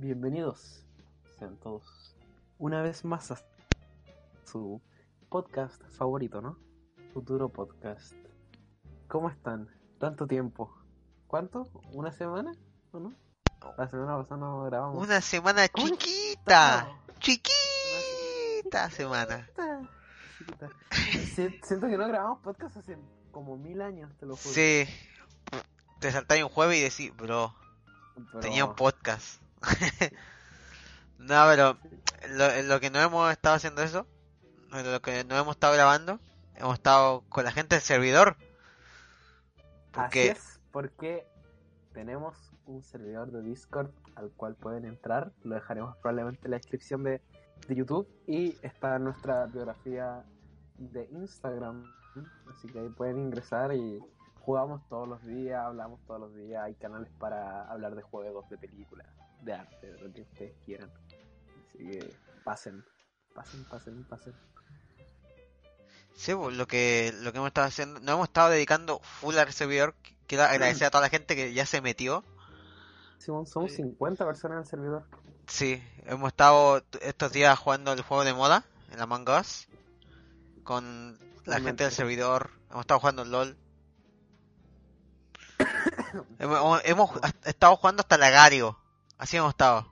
Bienvenidos sean todos una vez más a su podcast favorito, ¿no? Futuro Podcast. ¿Cómo están? Tanto tiempo. ¿Cuánto? ¿Una semana? ¿O no? La semana pasada no grabamos. Una semana ¿Cómo chiquita. Chiquita semana. Chiquita, chiquita. Si- Siento que no grabamos podcast hace como mil años, te lo juro. Sí. Te saltáis un jueves y decís, bro, Pero- tenía un podcast. no, pero lo, lo que no hemos estado haciendo eso, lo que no hemos estado grabando, hemos estado con la gente del servidor. Así Porque es, porque tenemos un servidor de Discord al cual pueden entrar. Lo dejaremos probablemente en la descripción de, de YouTube. Y está nuestra biografía de Instagram. Así que ahí pueden ingresar y jugamos todos los días, hablamos todos los días. Hay canales para hablar de juegos, de películas, de arte, de lo que ustedes quieran. Así que pasen, pasen, pasen, pasen. Sí, pues, lo que lo que hemos estado haciendo, nos hemos estado dedicando full al servidor. Quiero agradecer a toda la gente que ya se metió. Simón, somos Sí. 50 personas en el servidor. Sí, hemos estado estos días jugando el juego de moda, en Among Us, con la gente del servidor. Hemos estado jugando LOL. hemos, hemos hemos estado jugando hasta Lagario. Así hemos estado.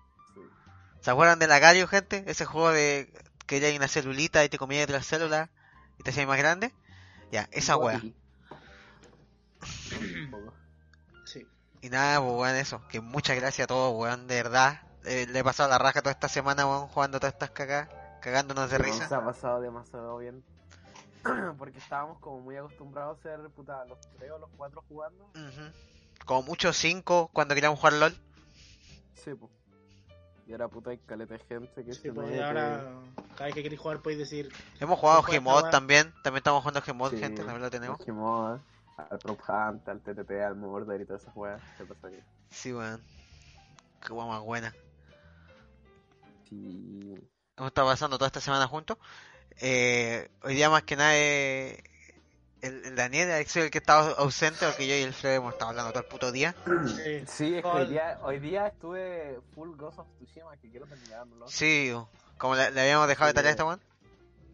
¿Se acuerdan de Lagario, gente? Ese juego de que era una celulita y te comías de las células y te hacías más grande. Ya, esa wea. Sí. Y nada, pues weón, eso. Que muchas gracias a todos, weón, de verdad. Eh, le he pasado la raja toda esta semana, weón, jugando todas estas cagas, cagándonos de risa. Se ha pasado demasiado bien. Porque estábamos como muy acostumbrados a ser puta, los tres o los cuatro jugando. Como mucho 5 cuando queríamos jugar LOL. Sí, pues. Y ahora puta hay caleta de gente que Sí, se pues, mete. y ahora, cada vez que queréis jugar, podéis decir. Hemos jugado Gmod también. También estamos jugando Gmod, Sí, gente. También lo tenemos. al Gmod, al Prop Hunt, al TTT, al Murder y todas esas weas. ¿Qué pasa aquí? Sí, weón. Qué weón más buena. Sí. Hemos estado pasando toda esta semana juntos. Eh, hoy día más que nada eh, el, el Daniel ha sido el que estaba ausente, porque yo y el Fred hemos estado hablando todo el puto día. Sí, es que hoy día, hoy día estuve full Ghost of Tsushima, que quiero terminármelo. Sí, como le, le habíamos dejado de tarea a esta weón.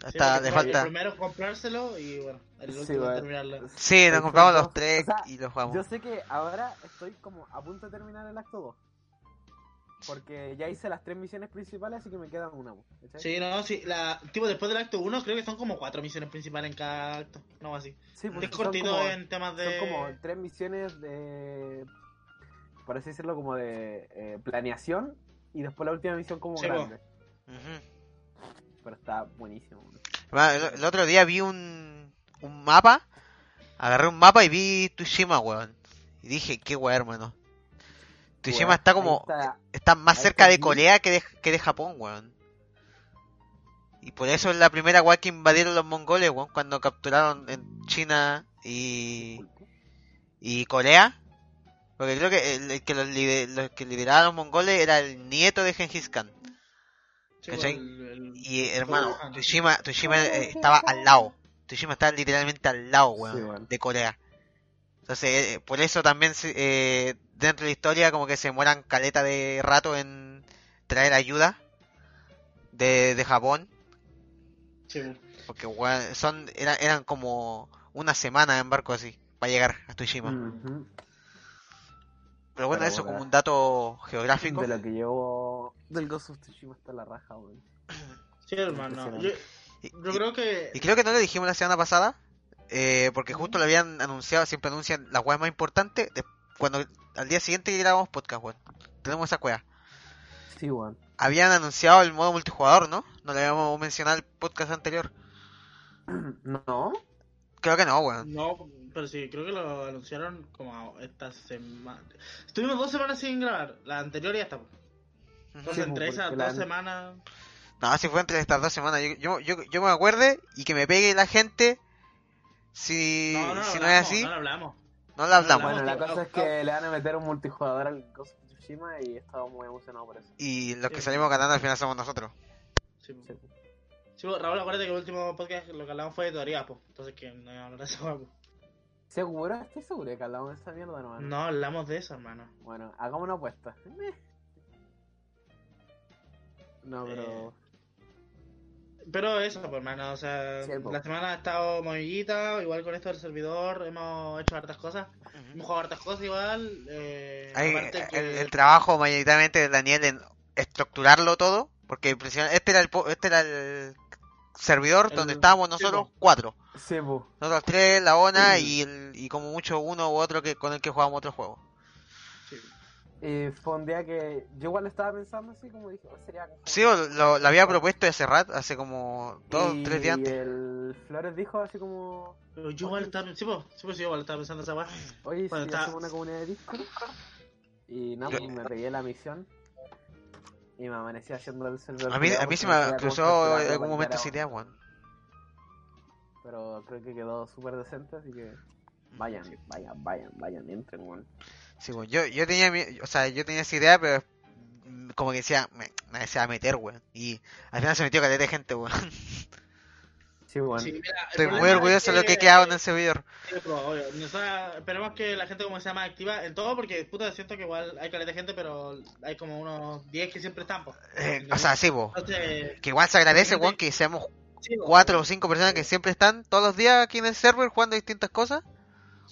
Hasta le falta. El primero comprárselo y bueno, el Sí, último bueno. terminarlo. Sí, nos compramos los tres O sea, y los jugamos. Yo sé que ahora estoy como a punto de terminar el acto 2. Porque ya hice las tres misiones principales, así que me quedan una. ¿cachai? Sí, no, sí. La, tipo, después del acto 1, creo que son como cuatro misiones principales en cada acto. No, así. Sí, Es porque son cortito como- en temas de. Son como tres misiones de. Por así decirlo, como de eh, planeación. Y después la última misión como Sí, grande. Pero está buenísimo. Bueno, El, el otro día vi un, un mapa, agarré un mapa y vi Tsushima, weón. Y dije, qué weón, hermano. Tsushima Weón, está como, está- está más cerca está de. Corea que de, que de Japón, weón. Y por eso es la primera weón que invadieron los mongoles, weón, cuando capturaron en China y, y Corea. Porque creo que el, el que los, lider- los que lideraban a los mongoles era el nieto de Genghis Khan. Sí, ¿cachai? el- el- Y hermano, Ajá. Tsushima, Tsushima eh, estaba al lado. Tsushima estaba literalmente al lado, weón, Sí, de Corea. Entonces, eh, por eso también se- eh, dentro de la historia como que se mueran caleta de rato en traer ayuda de, de Japón. Sí, Porque weón, son, eran, eran como una semana en barco así, para llegar a Tsushima. Ujú. Pero bueno, Pero eso bueno. como un dato geográfico. De lo que llevo del Ghost of Tsushima está la raja, weón. sí, hermano. Yo, yo y- creo que. Y creo que no lo dijimos la semana pasada, eh, porque justo lo habían anunciado, siempre anuncian las weas más importantes, cuando al día siguiente que grabamos podcast, weón. Tenemos esa wea. Sí, weón. Habían anunciado el modo multijugador, ¿no? No le habíamos mencionado el podcast anterior. No. Creo que no, weón. No, pero sí, creo que lo anunciaron como esta semana. Estuvimos dos semanas sin grabar. La anterior ya está. Ujú. Entonces, Sí, entre porque esas la- dos semanas. No, así fue entre estas dos semanas. Yo, yo, yo, yo me acuerde y que me pegue la gente si No, no, si no es así, no lo hablamos. No lo hablamos. Bueno, la cosa es que le van a meter un multijugador al Ghost of Tsushima y estaba muy emocionado por eso. Y los que Sí. salimos ganando al final somos nosotros. Sí, Sí. Sí, Raúl, acuérdate que el último podcast lo que hablamos fue de teoría, pues. Entonces, que no iba a hablar de eso, pues. ¿Seguro? Estoy seguro de que hablamos de esa mierda, no. No hablamos de eso, hermano. Bueno, hagamos una apuesta. Eh, No, pero. Pero eso, pues, hermano, o sea, Sí, la semana ha estado movillita, igual con esto del servidor, hemos hecho hartas cosas, hemos jugado hartas cosas igual. Eh, que- el, trabajo mayoritariamente de Daniel en estructurarlo todo, porque este era el, po- este era el servidor El- donde estábamos sí, nosotros, cuatro. Sí. Nosotros tres, la ONA Mm. y, el, y como mucho uno u otro que con el que jugábamos otro juego. Sí. Y fue un día que yo igual estaba pensando así, como dije, oh, sería. Sí, lo, lo había propuesto hace rato, hace como dos, y tres días antes. el Flores dijo así como, Pero yo igual estaba, sí, pues, sí, pues, yo igual estaba pensando esa weá. oye, Bueno, si está- hacemos una comunidad de Discord. Y nada, Yo- pues me pegué la misión. Y me amanecí haciendo el servidor. A mí, a mí se me cómo cruzó en algún momento esa idea, weón. Pero creo que quedó súper decente, así que vayan, vayan, vayan, vayan, entren, weón. Sí, weón. Yo, yo tenía, mi- o sea, yo tenía esa idea, pero como que decía, me, me decía meter, weón. Y al final se metió caleta de gente, weón. Sí, weón. Sí, mira, el Estoy muy orgulloso es de lo que he quedado en el servidor. Sí, pero, obvio, nosotros esperemos que la gente como sea más activa en todo, porque puta siento que igual hay caleta de gente, pero hay como unos 10 que siempre están, pues. Eh, o sea, sí. Entonces, Que igual se agradece, weón, que seamos sí, cuatro o cinco personas que siempre están todos los días aquí en el server jugando distintas cosas.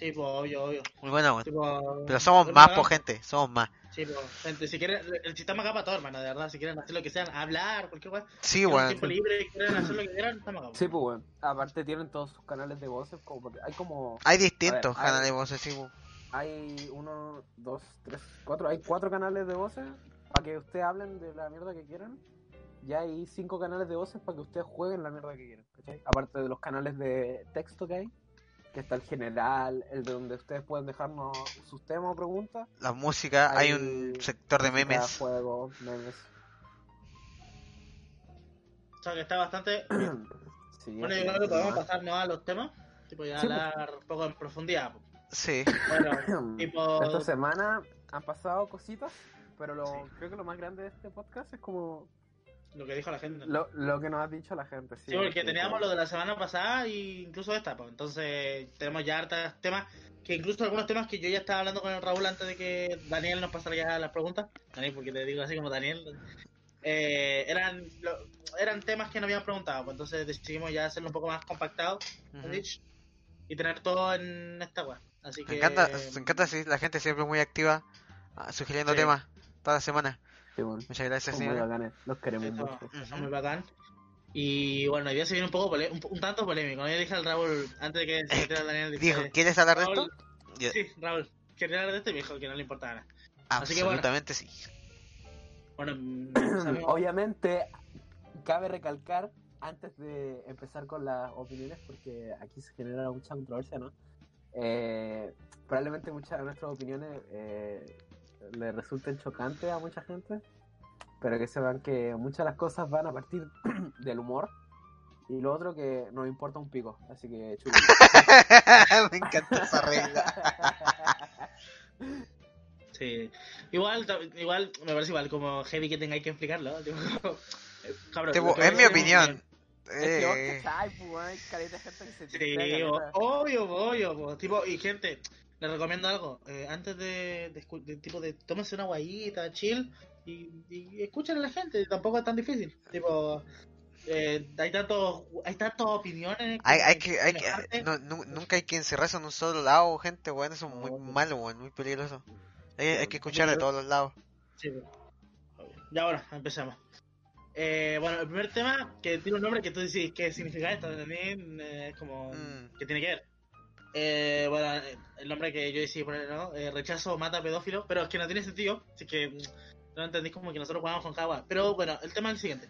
Sí, pues, obvio, obvio. Muy bueno, weón. Sí, po, Pero somos más, bacán. po, gente. Somos más. Sí, pues, gente, si quieren, el sistema acá para todo, hermano, de verdad, si quieren hacer lo que sean, hablar, cualquier cosa, Sí, weón. tiempo libre, quieren hacer lo que quieran, estamos acá. Sí, pues, weón. Aparte tienen todos sus canales de voces, como porque hay como... Hay distintos hay- canales de voces, sí, po. Hay uno, dos, tres, cuatro, hay cuatro canales de voces para que ustedes hablen de la mierda que quieran. Y hay cinco canales de voces para que ustedes jueguen la mierda que quieran, ¿cachai? Aparte de los canales de texto que hay, que está el general, el de donde ustedes pueden dejarnos sus temas o preguntas. La música, hay, Hay un sector de memes. juegos, memes. O sea, que está bastante... Sí, Bueno, yo creo que podemos pasarnos a los temas, tipo, ya Sí, pues. hablar un poco en profundidad. Sí. Bueno, tipo... Esta semana han pasado cositas, pero lo, Sí. creo que lo más grande de este podcast es como Lo que dijo la gente. lo, lo que nos ha dicho la gente. Sí, Sí, porque que- teníamos lo de la semana pasada e incluso esta, pues. Entonces, tenemos ya hartos temas, que incluso algunos temas que yo ya estaba hablando con el Raúl antes de que Daniel nos pasara ya las preguntas. Daniel, porque te digo así como Daniel. eh, eran lo- eran temas que nos habían preguntado, pues entonces decidimos ya hacerlo un poco más compactado y tener todo en esta web. Así que. Me encanta, me encanta sí, la gente siempre muy activa, ah, sugiriendo Sí. temas toda la semana. Sí, bueno, Muchas gracias, son muy señor. bacanes, los queremos Eso, mucho. muy bacán. Y bueno, hoy día se viene un poco un, un tanto polémico. Yo dije al Raúl, antes de que se metiera Daniel, dije, Dijo, ¿quieres hablar de esto? Raúl, Yo- Sí, Raúl, quería hablar de esto y me dijo que no le importaba nada. así que bueno. Absolutamente sí. Bueno, mm. Obviamente, cabe recalcar, antes de empezar con las opiniones, porque aquí se genera mucha controversia, ¿no? Eh, probablemente muchas de nuestras opiniones eh, le resulten chocantes a mucha gente, pero que sepan que muchas de las cosas van a partir del humor. Y lo otro que nos importa un pico, así que chulo. me encanta esa regla. Sí. Igual, igual, me parece igual como heavy que tengáis que explicarlo. Tipo, cabrón, Tipo, lo que es mi opinión. Es que vos Eh, cachai, pues, hay caleta de gente que se Sí, obvio, obvio, po. tipo, y gente, les recomiendo algo, eh, antes de, de, tipo, de tómense una guayita, chill, y, y escuchen a la gente, tampoco es tan difícil, tipo, eh, hay tantos, hay tantas opiniones. hay, hay que, hay que, no, nunca hay que encerrarse en un solo lado, gente, bueno, eso es muy malo, weón, muy peligroso. Hay, hay que escuchar de todos los lados. Sí. Ya bueno, empezamos. Eh, bueno, el primer tema que tiene un nombre que tú dices qué significa esto, también eh, es como Mm. que tiene que ver. Eh, bueno, eh, el nombre que yo decidí poner, ¿no? Eh, rechazo mata pedófilo, pero es que no tiene sentido, así que mm, no entendís como que nosotros jugamos con Kawa. Pero bueno, el tema es el siguiente.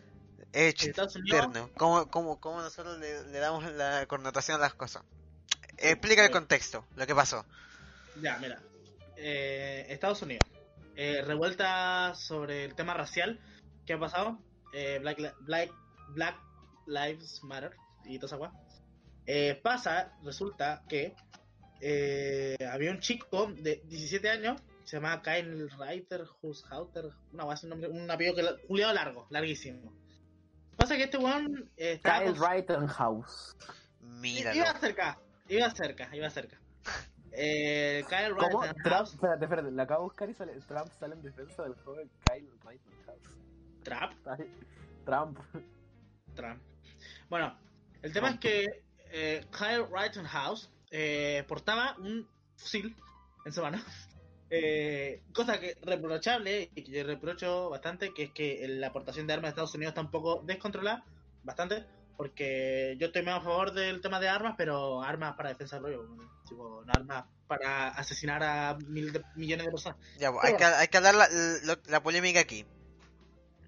Hecho Unidos, interno. ¿Cómo, cómo, cómo nosotros le, le damos la connotación a las cosas? Explica el eh, contexto, lo que pasó. ya, mira, eh, Estados Unidos, eh, revuelta sobre el tema racial que ha pasado, eh, Black, Black, Black Lives Matter y toda esa. Eh, pasa, resulta que eh, había un chico de 17 años, se llama Kyle Reiter, Hushauter, una un nombre, un apellido que Julio largo, larguísimo. Pasa que este weón eh, Kyle con- Rittenhouse. Míralo. Iba cerca, iba cerca, iba cerca. Eh, Kyle ¿Cómo? Trump, espérate, espérate, la acabo de buscar y sale, Trump sale en defensa del joven Kyle Rittenhouse. Trap. Trump. Trump. Bueno, el tema es que eh, Kyle Rittenhouse eh, portaba un fusil en su mano. Eh, cosa que reprochable y que yo reprocho bastante, que es que la aportación de armas de Estados Unidos está un poco descontrolada, bastante, porque yo estoy más a favor del tema de armas, pero armas para defensa del rollo, tipo, no armas para asesinar a mil de- millones de personas. Ya, pues, hay, que, hay que hablar la, la polémica aquí.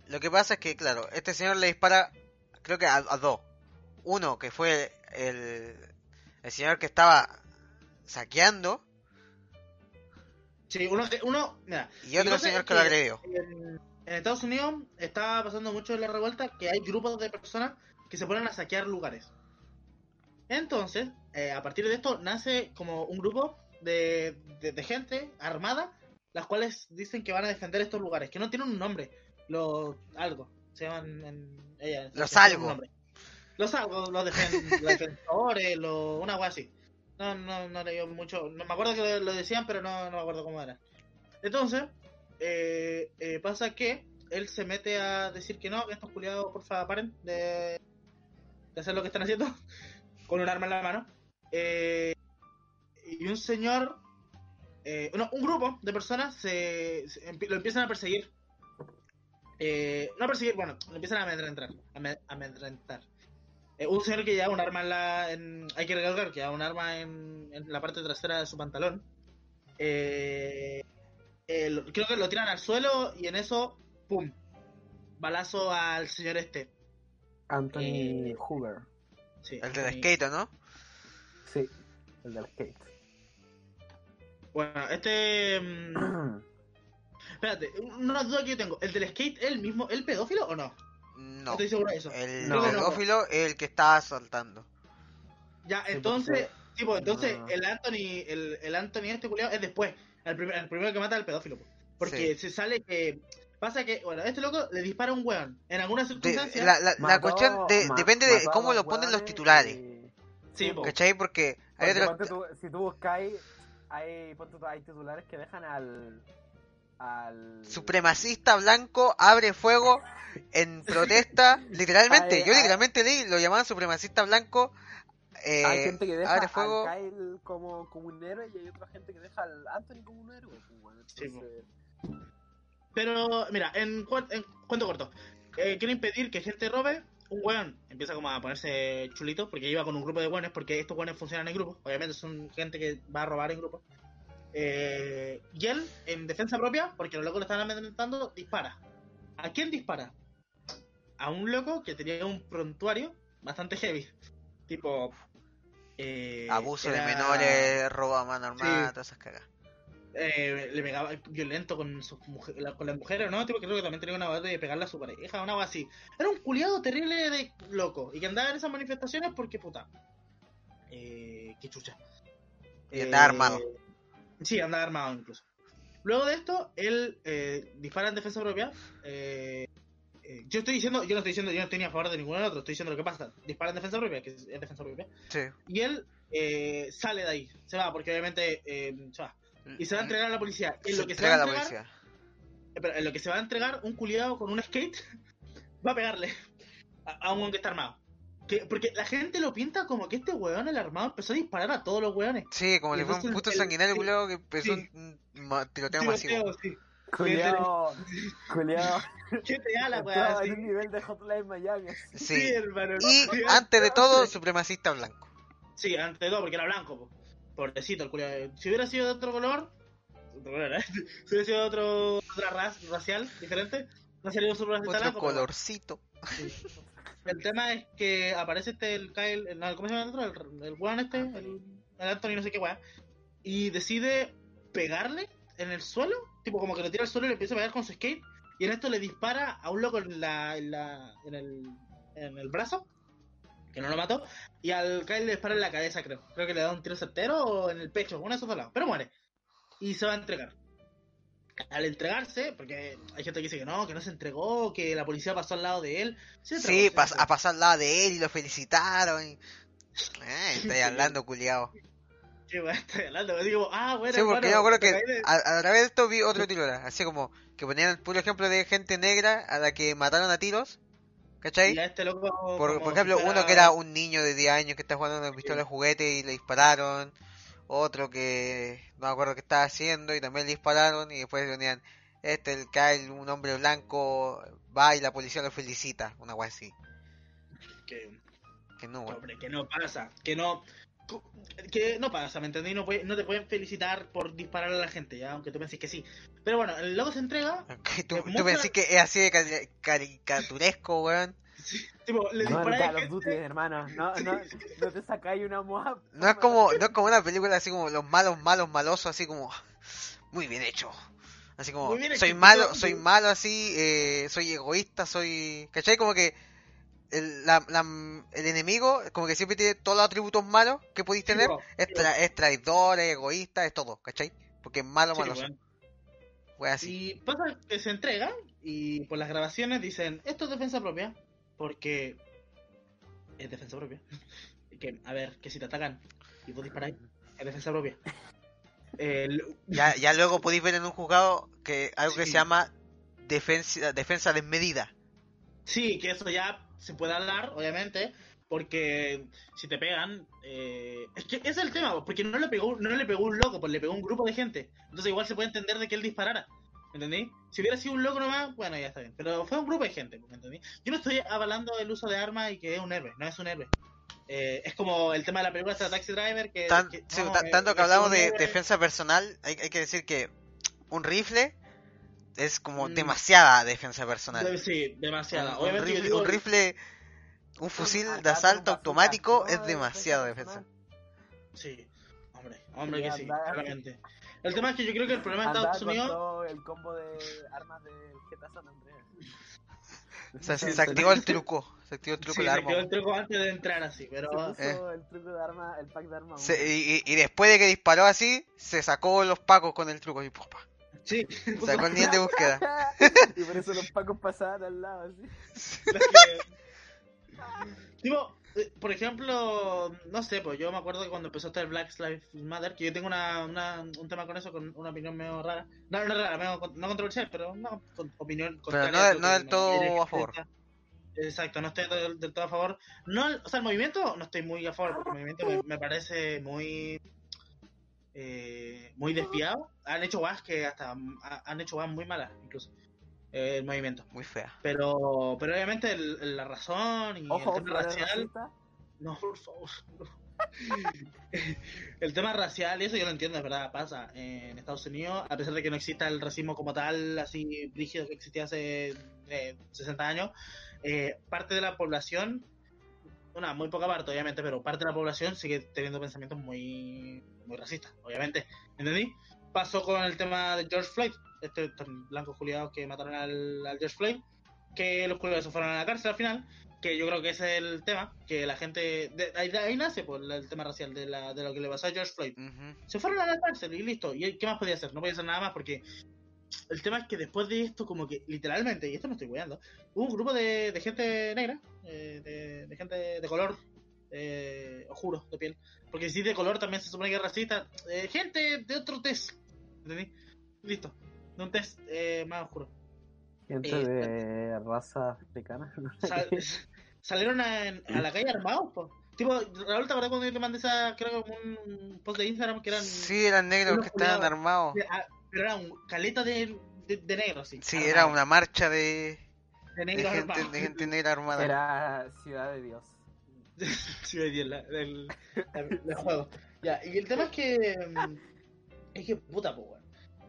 Lo que pasa es que, claro, este señor le dispara, creo que a, a dos. Uno, que fue el, el señor que estaba saqueando, Sí, uno, que- uno mira, y otro señor que lo que- agredió. en, en Estados Unidos está pasando mucho en la revuelta que hay grupos de personas que se ponen a saquear lugares. Entonces, eh, a partir de esto nace como un grupo de, de- de gente armada, las cuales dicen que van a defender estos lugares, que no tienen un nombre, los algo, se llaman en, ella, Los algo. Los algo, los, defen- los defensores, lo- una wea así. No, no, no leí mucho, no me acuerdo que lo, decían, pero no, no me acuerdo cómo era. Entonces, eh, eh, pasa que él se mete a decir que no, que estos culiados, porfa, paren de, de hacer lo que están haciendo con un arma en la mano. Eh, y un señor, eh, no, un grupo de personas se, lo empiezan a perseguir. Eh, no a perseguir, bueno, lo empiezan a amedrentar. ame- amedrentar. Eh, un señor que lleva un arma en la. en- hay que recalcar que lleva un arma en, en la parte trasera de su pantalón. Eh, eh, lo- creo que lo tiran al suelo y en eso, ¡pum! Balazo al señor este. Anthony Eh, Hoover. Sí, El del skate, ¿no? Sí, el del skate. Bueno, este. mm, espérate, una duda que yo tengo. ¿El del skate, él mismo, el pedófilo o no? No. estoy seguro de eso. El No. pedófilo es el que estaba asaltando. Ya, entonces, tipo, entonces No. el Anthony, el, el Anthony este culiao es después, el, primer, el primero que mata al pedófilo, po. porque se sale que pasa que, bueno, este loco le dispara a un weón en algunas circunstancias. la, la- la Mató- cuestión de- ma- depende de cómo lo ponen los titulares. y- Sí, po. ¿Cachai? Porque hay Porque tú- si tú buscáis, hay, hay titulares que dejan al. Al. Supremacista blanco abre fuego en protesta. literalmente, Ay, yo ay. literalmente leí, lo llamaban supremacista blanco. eh, hay gente que deja abre fuego. al Kyle como, como un héroe y hay otra gente que deja al Anthony como un héroe. pues, Sí, entonces- Pero, mira, en, en cuento corto, eh, quiere impedir que gente robe. Un weón empieza como a ponerse chulito porque iba con un grupo de weones, porque estos weones funcionan en grupo. Obviamente son gente que va a robar en grupo. Eh, y él, en defensa propia, porque los locos lo están amedrentando, dispara. ¿A quién dispara? A un loco que tenía un prontuario bastante heavy. Tipo. eh, Abuso de menores, robo a mano armada, Sí. todas esas cagas. eh, le pegaba violento con sus mujer- la- con las mujeres, ¿no? Tipo creo que también tenía una base de pegarle a su pareja, una algo así. Era un culiado terrible de loco y que andaba en esas manifestaciones porque puta. Eh, qué chucha. Y andaba armado. Sí, andaba armado incluso. Luego de esto, él eh, dispara en defensa propia. eh, eh, yo estoy diciendo, yo no estoy diciendo, yo no estoy ni a favor de ninguno del otro, estoy diciendo lo que pasa. Dispara en defensa propia, que es, es defensa propia. Sí. Y él sale de ahí, se va, porque obviamente se va. Y se va a entregar a la policía. En Se lo que se va a entrega a la entregar, policía. espera, en lo que se va a entregar, un culiado con un skate va a pegarle a, a un weón que está armado. Que, porque la gente lo pinta como que este weón, el armado, empezó a disparar a todos los weones. Sí, como si fuera un puto el- sanguinario sí, culiao que empezó sí. un tiroteo Tiroteo, masivo. sí. Culeado, culeado. ¿Qué te da la weá? En un nivel de Hotline Miami. Sí, Sí. hermano. Y Sí, antes de todo, sí. supremacista blanco. Sí, antes de todo, porque era blanco, po. Pobrecito el culiado. Si hubiera sido de otro color, otro color, ¿eh? Si hubiera sido de otro, otra raza racial diferente, no sería un supremacista Otro blanco. pero bueno. El tema es que aparece este, el Kyle, el- ¿cómo se llama el otro? El, el weón este, el, el Anthony no sé qué weá, y decide pegarle en el suelo, tipo como que lo tira al suelo y le empieza a pegar con su skate, y en esto le dispara a un loco en, la, en, la, en, el, en el brazo, que no lo mató, y al Kyle le dispara en la cabeza, creo. Creo que le da un tiro certero o en el pecho, uno de esos dos lados, pero muere. Y se va a entregar. Al entregarse, porque hay gente que dice que no, que no se entregó, que la policía pasó al lado de él. Se entregó, Sí, se pas- entregó. a pasar al lado de él y lo felicitaron. y- Eh, estoy hablando, culiao. qué weá estoy hablando. Digo, ah, bueno, Sí, porque yo me acuerdo que a, a través de esto vi otro tiro, así como que ponían el puro ejemplo de gente negra a la que mataron a tiros, ¿cachai? este loco. Por, por ejemplo, si fuera- uno que era un niño de 10 años que está jugando una pistola de juguete y le dispararon, otro que no me acuerdo qué estaba haciendo y también le dispararon y después le ponían, este, el Kyle, un hombre blanco, va y la policía lo felicita, una guay así. Que, Que no, hombre, que no pasa. Que no. Que no pasa, ¿me entendí? No, puede- no te pueden felicitar por disparar a la gente, ya, aunque tú penses que sí. Pero bueno, el loco se entrega. Que ¿Tú, tú pensás que es así de cari- caricaturesco, weón? Tipo, le No Call a of Duty, hermano. No, no, no te sacáis una. No es como, no es como una película así como los malos, malos, malosos, así como muy bien hecho. Así como bien soy malo, soy malo así, eh, soy egoísta, soy, ¿cachai? Como que el, la- la- el enemigo como que siempre tiene todos los atributos malos que podéis tener. Es, sí, tra- es traidor, es egoísta, es todo, ¿cachai? Porque es malo, sí. Fue así. Y pasa que se entrega y por las grabaciones dicen, esto es defensa propia, porque es defensa propia. Que, a ver, que si te atacan y vos disparáis, es defensa propia. El- Ya, ya luego podéis ver en un juzgado que algo que se llama defensa, defensa desmedida. sí, que eso ya se puede hablar, obviamente, porque si te pegan, eh, es que ese es el tema, porque no le pegó, no le pegó un loco, pues le pegó un grupo de gente. Entonces igual se puede entender de que él disparara. ¿Me entendí? Si hubiera sido un loco nomás, bueno, ya está bien. Pero fue un grupo de gente, ¿me entendí? Yo no estoy avalando el uso de armas y que es un héroe, no es un héroe. Eh, es como el tema de la película de Taxi Driver, que... Tan- que- sí, no, ta- eh, tanto que hablamos de héroe. defensa personal, hay, hay que decir que un rifle es como Mm. demasiada defensa personal. Sí, demasiada. Un, rifle, digo- un rifle, un fusil de asalto automático es demasiado defensa. Sí, hombre, hombre que sí, claramente. El tema es que yo creo que el problema de Estados Unidos... el combo de armas del GTA San Andreas. O sea, se, se activó el truco, se activó el truco Sí, del se arma. el truco antes de entrar así, Se pero... puso Eh. el truco de arma, el pack de armas. Se- y, y- y después de que disparó así, se sacó los pacos con el truco y ¡pum! Sí, sacó el nivel de búsqueda. y por eso los pacos pasaban al lado, así. Tipo, por ejemplo, no sé, pues yo me acuerdo que cuando empezó este Black Lives Matter, que yo tengo una, una- un tema con eso, con una opinión medio rara. No, no rara, medio no controversial, pero no, con opinión contraria no a del- tu no del todo de- a favor. Exacto, no estoy del, del todo a favor. No, o sea, el movimiento no estoy muy a favor, porque el movimiento me, me parece muy eh, muy despiado. Han hecho guas que hasta ha- han hecho guas muy malas, incluso, eh, el movimiento. Muy fea. Pero, pero obviamente el- el- la razón y Ojo, el tema ¿eres racial. No, por favor. no. el tema racial, y eso yo lo entiendo, es verdad, pasa en Estados Unidos, a pesar de que no exista el racismo como tal, así rígido que existía hace eh, 60 años, eh, parte de la población, una muy poca parte, obviamente, pero parte de la población sigue teniendo pensamientos muy, muy racistas, obviamente. ¿Entendí? Pasó con el tema de George Floyd, este estos blancos juliados que mataron al, al George Floyd, que los juliados se fueron a la cárcel al final, que yo creo que ese es el tema, que la gente, de, ahí, de ahí nace pues, el tema racial de, la, de lo que le pasó a George Floyd. Ujú. Se fueron a la cárcel y listo. ¿Y qué más podía hacer? No podía hacer nada más porque el tema es que después de esto, como que literalmente, y esto no estoy weando, hubo un grupo de, de gente negra, eh, de, de gente de color, eh, oscuro de piel, porque si de color también se supone que es racista, eh, gente de otro test, ¿entendí? Listo, de un test eh, más oscuro. Gente Eh, de raza africana. Sal- salieron a, a la calle armados, po. Tipo, Raúl, ¿te acuerdas cuando yo te mandé esa, creo que un post de Instagram que eran... Sí, eran negros que estaban culiados. armados. Ah, Pero era un caleta de, de, de negros, sí. Sí, armados. era una marcha de, De de negros gente, armados. de gente negra armada. Era Ciudad de Dios. sí, me di el, el, el- el juego. Ya, y el tema es que. Es que, puta, pues, weón.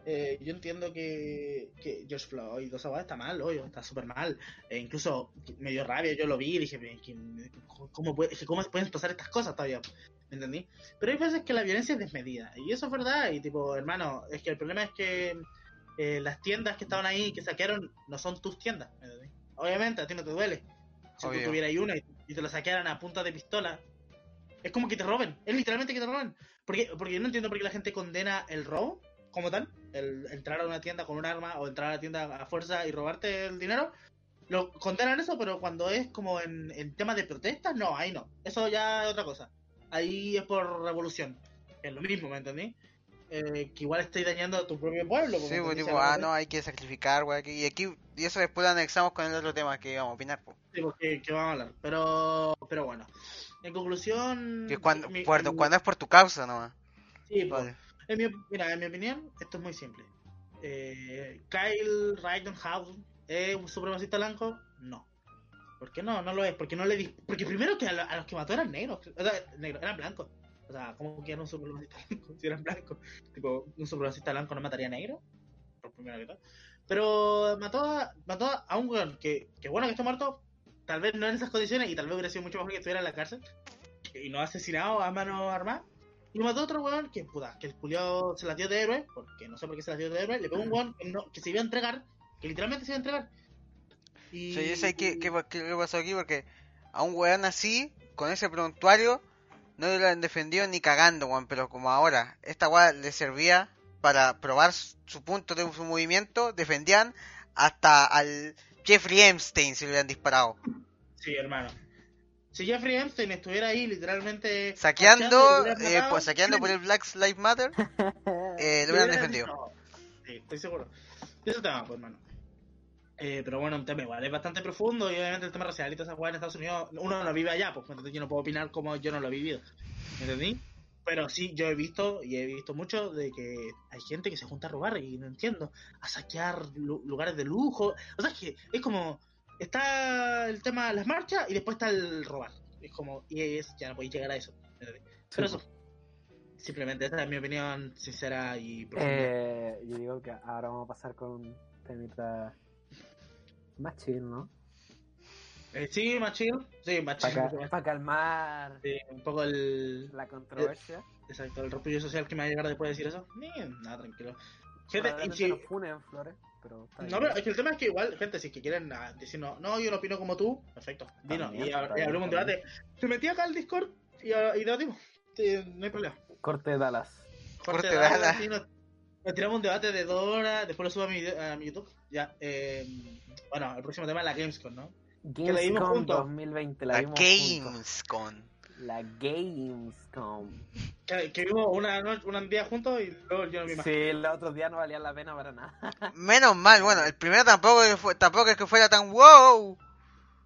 Eh, yo entiendo que, que George Floyd, o sea, está mal, hoy, está súper mal. E incluso me dio rabia, yo lo vi y dije, "Pero, ¿quién- ¿cómo, puede- ¿cómo pueden pasar estas cosas todavía? ¿Me entendí? Pero hay veces que la violencia es desmedida, y eso es verdad. Y tipo, hermano, es que el problema es que eh, las tiendas que estaban ahí, que saquearon, no son tus tiendas, ¿me entendí? Obviamente, a ti no te duele. Si Obvio. tú tuvieras ahí una y, y te la saquearan a punta de pistola, es como que te roben. Es literalmente que te roben. Porque, porque yo no entiendo por qué la gente condena el robo como tal. El entrar a una tienda con un arma o entrar a la tienda a fuerza y robarte el dinero. Lo condenan eso, pero cuando es como en, en temas de protestas, no, ahí no. Eso ya es otra cosa. Ahí es por revolución. es lo mismo, ¿me entendí? Eh, que igual estáis dañando a tu propio pueblo. Sí, ¿me pues, tipo, ah, no, hay que sacrificar, aquí- Y aquí, y eso después lo anexamos con el otro tema que íbamos a opinar, pues. Sí, pues, que, vamos a hablar. Pero, pero bueno. En conclusión. Que cuando, mi- cuando, mi- cuando es por tu causa nomás. sí, pues, Vale. en mi, mira, en mi opinión, esto es muy simple. Eh, Kyle Rittenhouse es un supremacista blanco, no. ¿Por qué no? No lo es. Porque no le di... Porque primero que a, lo- a los que mató eran negros. O sea, negros, eran blancos. O sea, ¿cómo que era un supremacista blanco si eran blancos? Tipo, un supremacista blanco no mataría a negro. Por primero que todo. Pero mató a, mató a un weón que, que bueno que está muerto. Tal vez no en esas condiciones y tal vez hubiera sido mucho mejor que estuviera en la cárcel. Y no asesinado a mano armada. Y mató a otro weón que, puta, que el culiao se las dio de héroe. Porque no sé por qué se las dio de héroe. Le pegó un weón que, no- que se iba a entregar. Que literalmente se iba a entregar. Y... Sí, yo qué, qué pasó aquí porque a un weón así, con ese prontuario, no lo han defendido ni cagando, weón. Pero como ahora, esta weá le servía para probar su punto de su movimiento, defendían hasta al Jeffrey Epstein si le hubieran disparado. Sí, hermano. Si Jeffrey Epstein estuviera ahí literalmente Saqueando, eh, pues, saqueando por el Black Lives Matter, eh, lo hubieran defendido. No, Sí, estoy seguro. Y Eso tema, pues, hermano. Eh, pero bueno, un tema igual es bastante profundo y obviamente el tema racial y todas esas cosas en Estados Unidos, uno no vive allá, pues entonces yo no puedo opinar como yo no lo he vivido. ¿Me entendí? Pero sí, yo he visto y he visto mucho de que hay gente que se junta a robar y no entiendo, a saquear lu- lugares de lujo. O sea, es que es como, está el tema de las marchas y después está el robar. Es como, y es, ya no podéis llegar a eso. Pero eso, simplemente esta es mi opinión sincera y profunda. Eh, yo digo que ahora vamos a pasar con un temita más chill, ¿no? Eh, sí, más chill. Sí, más chill. Para calmar Sí, un poco el. la controversia. Exacto, el repullo social que me va a llegar después de decir eso. Ni, nada, tranquilo. Gente, y si- nos funen, Flores, pero No, pero es que el tema es que igual, gente, si es que quieren ah, decir no, no, yo no opino como tú, perfecto, dinos, y, abrimos un debate. Se metí acá al Discord y, ah, y debatimos, Sí, no hay problema. Corte de Dallas. Corte de de Dallas, Dallas. sí, nos, nos tiramos un debate de dos horas, después lo subo a mi, a mi YouTube. Ya, eh, bueno, el próximo tema es la Gamescom, ¿no? La vimos Gamescom juntos. 2020, la, La vimos juntos. Gamescom. La Gamescom. Que, que vimos una, un día juntos y luego yo no vi más. Sí, los otros días no valían la pena para nada. Menos mal, bueno, el primero tampoco, es que fue- tampoco es que fuera tan wow.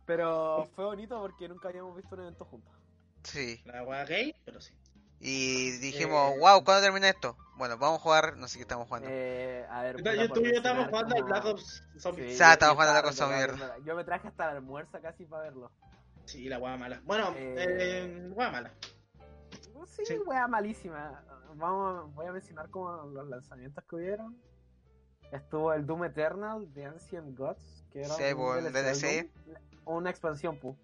Pero fue bonito porque nunca habíamos visto un evento juntos. Sí. La wea gay, pero sí. Y dijimos, Eh, wow, ¿cuándo termina esto? Bueno, vamos a jugar, no sé qué estamos jugando. Eh, a ver, Yo, tú y yo mencionar jugando al Black Ops Zombies. Sí, sea, yo- estaba yo jugando estaba cosa recordando, mierda. Yo me traje hasta el almuerzo casi para verlo. Sí, la wea mala. Bueno, Eh, eh, wea mala. Sí, Sí. wea malísima. Vamos, voy a mencionar como los lanzamientos que hubieron. Estuvo el Doom Eternal de Ancient Gods, que era Sí, un pues, el DLC del DLC. Doom, una expansión, pu.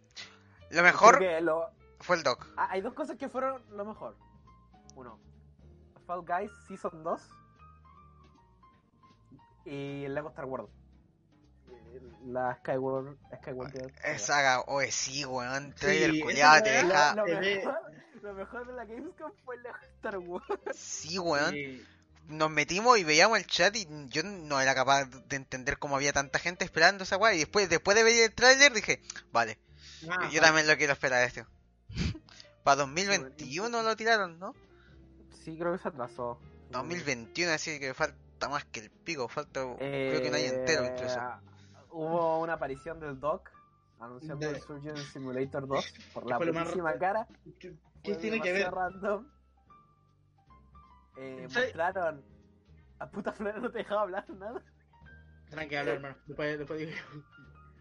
Lo mejor lo- fue el doc. Ah, hay dos cosas que fueron lo mejor. Uno, Fall Guys Season 2 y el Lego Star Wars. La Skyward, Skyward Esa saga, oye, sí, weón. Sí, Trailer esa culiado, te deja. lo, mejor, lo mejor de la Gamescom fue el Lego Star Wars. Sí, weón. Sí. Nos metimos y veíamos el chat y yo no era capaz de entender cómo había tanta gente esperando esa weá. Y después, después de ver el trailer dije, vale, Ah, yo vale. también lo quiero esperar este. Para 2021 lo tiraron, ¿no? Sí, creo que se atrasó. 2021, así que falta más que el pico, falta Eh, creo que un año entero incluso. Hubo una aparición del Doc anunciando el Surgeon Simulator 2 por la ra- cara. ¿Qué, tiene que ver? random. Eh, mostraron. A puta Flora no te dejaba hablar nada. Tranqui, habla, hermano. Después, después digo.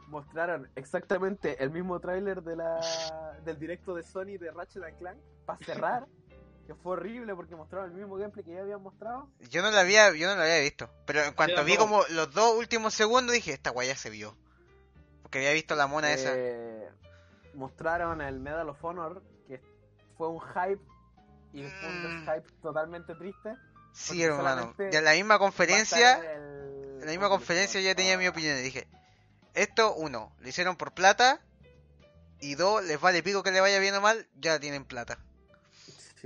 Mostraron exactamente el mismo tráiler de la del directo de Sony de Ratchet and Clank para cerrar. Que fue horrible porque mostraron el mismo gameplay que ya habían mostrado. Yo no lo había, yo no lo había visto. Pero en cuanto vi como los dos últimos segundos dije, esta weá ya se vio. Porque había visto la mona esa. Eh, mostraron el Medal of Honor, que fue un hype y fue un Mm. hype totalmente triste. Sí, hermano. Ya en la misma conferencia, el- en la misma conferencia ya tenía mi opinión. Y dije, esto, uno, lo hicieron por plata. Y dos, les vale pico que le vaya bien o mal, ya tienen plata.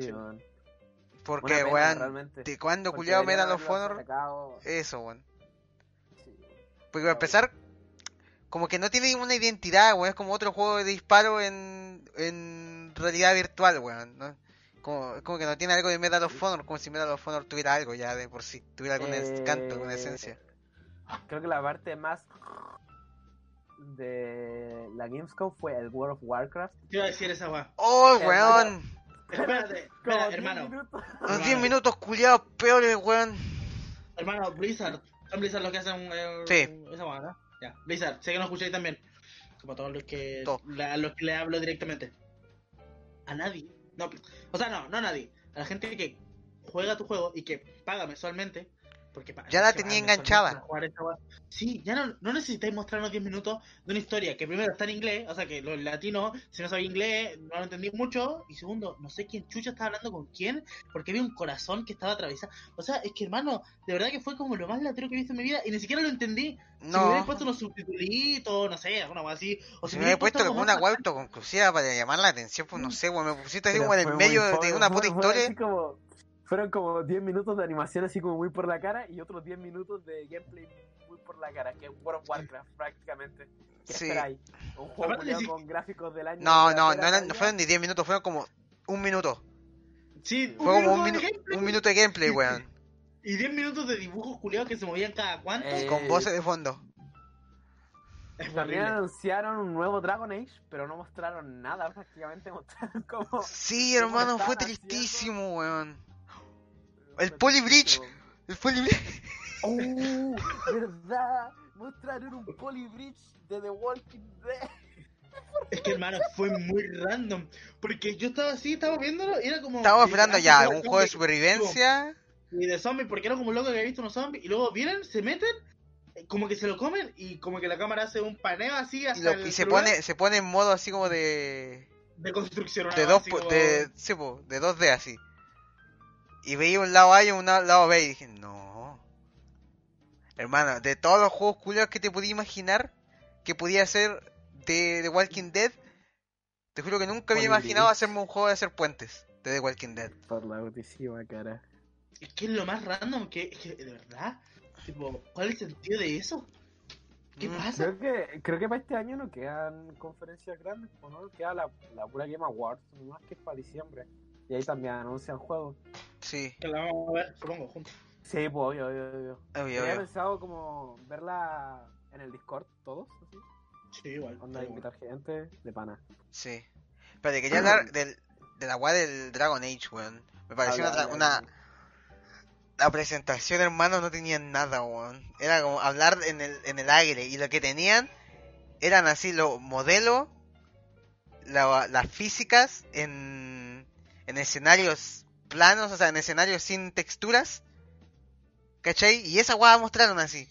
Sí, man. Porque, weón, realmente. de cuando Porque culiado me dan los Honor, eso, weón. sí. Porque para empezar, como que no tiene una identidad, weón. Es como otro juego de disparo en, en realidad virtual, weón. ¿no? Como, como que no tiene algo de Medal of Honor, como si Medal of Honor tuviera algo ya de por sí, tuviera algún Eh, encanto, alguna esencia. Creo que la parte más de la Gamescom fue el World of Warcraft. Te iba a decir esa weá. ¡Oh, Eh, weón! Espérate, 10 hermano. Los 10 minutos culiados peores, weón. Hermano, Blizzard. Son Blizzard los que hacen eh, Sí. esa ¿no? Ya, Blizzard, sé que nos escucháis también. Como todos los que, Todo. la- a los que le hablo directamente. A nadie. No, o sea, no, no a nadie. A la gente que juega tu juego y que paga mensualmente. Porque Ya la que tenía enganchada. Sí, ya no, no necesitáis mostrarnos 10 minutos de una historia que primero está en inglés, o sea que los latinos, si no sabía inglés, no lo entendí mucho. Y segundo, no sé quién chucha estaba hablando con quién, porque había un corazón que estaba atravesado. O sea, es que hermano, de verdad que fue como lo más latero que he visto en mi vida y ni siquiera lo entendí. Si me No. puesto unos subtitulitos, no sé, alguna cosa así. O Si si me hubiera hubierais puesto algo alguna más weá autoconclusiva para llamar la atención, pues no sé, weón. Me pusiste así Pero como en el medio de una puta historia. así como- fueron como 10 minutos de animación así como muy por la cara y otros 10 minutos de gameplay muy por la cara, que es World of Warcraft prácticamente. ¿Qué Sí. esperáis? Un juego sí- con gráficos del año. No, de no, no, eran- no fueron ni 10 minutos, fueron como un minuto. Sí, Fue como un, minuto minu- un minuto de gameplay, weón. Y 10 minutos de dibujos culiados que se movían cada cuánto. Eh, Con voces de fondo. es También horrible. anunciaron un nuevo Dragon Age, pero no mostraron nada, prácticamente mostraron como... Sí, ¿Cómo hermano, fue tristísimo, weón. El Poly Bridge. El Poly Bridge. ¡Oh! ¿Verdad? Mostraron un Poly Bridge de The Walking Dead. Es que hermano, fue muy random. Porque yo estaba así, estaba viéndolo y era como. Estaba esperando ya un zombie, juego de supervivencia. Y de zombies, porque era como un loco que había visto unos zombies. Y luego vienen, se meten, como que se lo comen y como que la cámara hace un paneo así Y, hasta lo- y se pone se pone en modo así como de de construcción. de cosa dos así po- como- de sí, po, de 2D así. Y veía un lado A y un lado B y dije, "No." Hermano, de todos los juegos culiados que te podía imaginar que podía ser de The Walking Dead, te juro que nunca había imaginado hacerme un juego de hacer puentes de The Walking Dead. Por la putísima cara. Es que es lo más random que, de verdad. Tipo, ¿cuál es el sentido de eso? ¿Qué Mm, pasa? Creo que, creo que para este año no quedan conferencias grandes, ¿o no? Queda la, la pura Game Awards, más que es para diciembre. Y ahí también anuncian juegos. Sí, Que la vamos a ver, supongo, juntos. Sí, pues obvio, obvio, obvio. obvio, Había obvio. pensado como verla en el Discord todos, así. Sí, igual. Onda, pero invitar gente de pana. Sí. Pero quería hablar del, de la weá del Dragon Age, weón. Me pareció Habla, una, habla, una- La presentación, hermano, no tenía nada, weón. Era como hablar en el, en el aire. Y lo que tenían eran así los modelos, la- las físicas en, en escenarios planos, o sea, en escenarios sin texturas. ¿Cachai? Y esa weá mostraron así.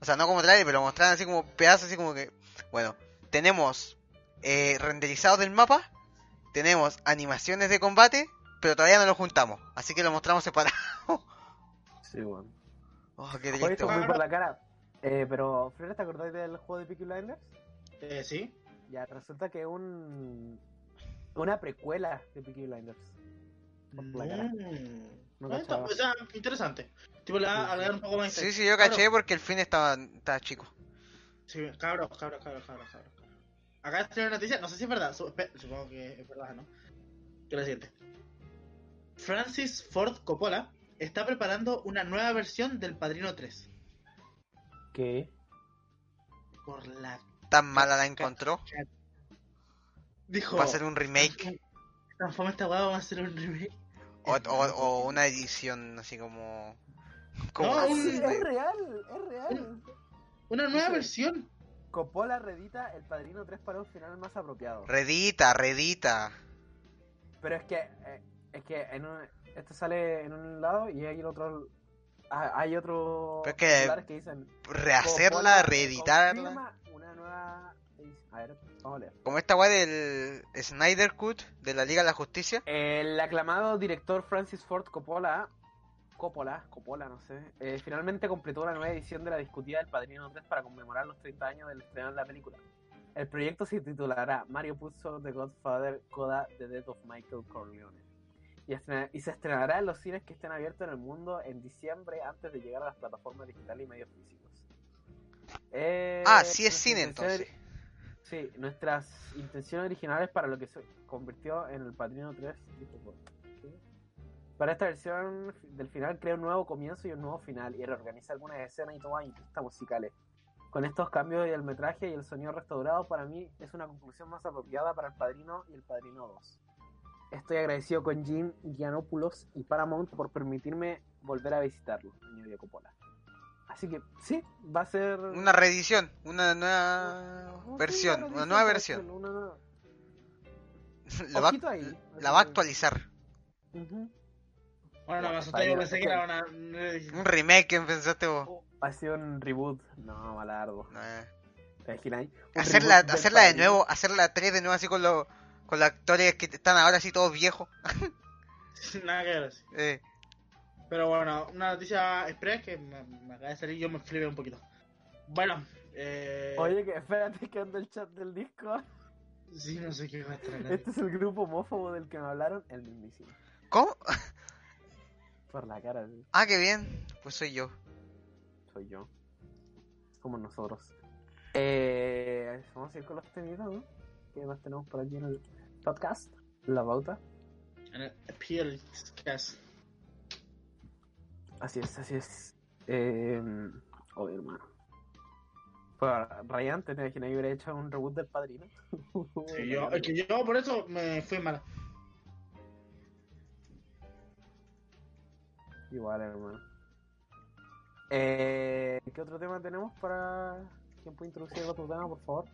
O sea, no como trailer, pero mostraron así como pedazos, así como que. Bueno, tenemos eh, renderizados del mapa, tenemos animaciones de combate, pero todavía no lo juntamos. Así que lo mostramos separado. Sí, bueno. Oh, qué triste, esto weón. muy por la cara. Eh, pero, Flores, ¿te acordáis del juego de Peaky Blinders? Eh, sí. Ya, resulta que un... Una precuela de Peaky Blinders. Por la cara. Mm. No Ah, está- o sea, interesante. Tipo, le Sí, va a sí. agregar un poco más Sí, de sí, yo caché porque el fin estaba, estaba chico. Sí, cabros, cabros, cabros, cabros, cabros. Acá tiene una noticia, no sé si es verdad, supongo que es verdad, ¿no? Que lo siguiente. Francis Ford Coppola está preparando una nueva versión del Padrino 3. ¿Qué? Por la... Tan mala la encontró. Dijo... Va a ser un remake Transforma esta hueá, vamos a hacer un remake. O, o, o una edición así como. como No, un- Sí, es real, es real. Una nueva Dice- versión. Coppola redita El Padrino 3 para un final más apropiado. Redita, redita. Pero es que, eh, es que en un, esto sale en un lado y hay el otro, ah, hay otro Pero es que- que dicen Rehacerla, Coppola reeditarla. una nueva. A ver, vamos a leer. Como esta weá del Snyder Cut de la Liga de la Justicia. El aclamado director Francis Ford Coppola, Coppola, Coppola, no sé, eh, finalmente completó una nueva edición de la discutida del Padrino 3 para conmemorar los 30 años del estreno de la película. El proyecto se titulará Mario Puzo The Godfather Coda The Death of Michael Corleone. Y, se estrenará en los cines que estén abiertos en el mundo en diciembre antes de llegar a las plataformas digitales y medios físicos. Eh, Ah, sí es cine entonces. Sí, nuestras intenciones originales para lo que se convirtió en el Padrino 3. dijo, ¿qué? Para esta versión del final crea un nuevo comienzo y un nuevo final y reorganiza algunas escenas y tomas y pistas musicales. Con estos cambios y el metraje y el sonido restaurado, para mí es una conclusión más apropiada para El Padrino y El Padrino 2. Estoy agradecido con Jim Giannopoulos y Paramount por permitirme volver a visitarlo, añadió Coppola. Así que sí, va a ser Una reedición, una nueva Oh, sí, versión, reedición, una nueva versión. una nueva- La va, ahí. la va a actualizar. Ujú. Bueno, no, me yo pensé que era una... una- Un remake pensaste vos. Oh, ha sido un reboot. No, malardo. No, eh. ¿Te imaginas Hacerla, hacerla de nuevo, hacerla 3 de nuevo así con los con los actores que están ahora así todos viejos. Nada que ver. Eh, Pero bueno, una noticia express que me, me acaba de salir, yo me flipé un poquito. Bueno, eh... Oye, que espérate que anda el chat del disco. Sí, no sé qué va a traer. Este es el grupo homófobo del que me hablaron, el mismísimo. ¿Cómo? Por la cara, sí, Ah, qué bien. Pues soy yo. soy yo. Como nosotros. Eh, vamos a ir con los temitas, ¿no? ¿Qué más tenemos por aquí en el podcast? La pauta. En el Appeal Cast. Así es, así es. Eh, oye, hermano. Pues Ryan, te imaginas que hubiera hecho un reboot del padrino. Sí, yo, es que yo por eso me fui mal. Igual, hermano. Eh, ¿Qué otro tema tenemos para. ¿Quién puede introducir el otro tema, por favor?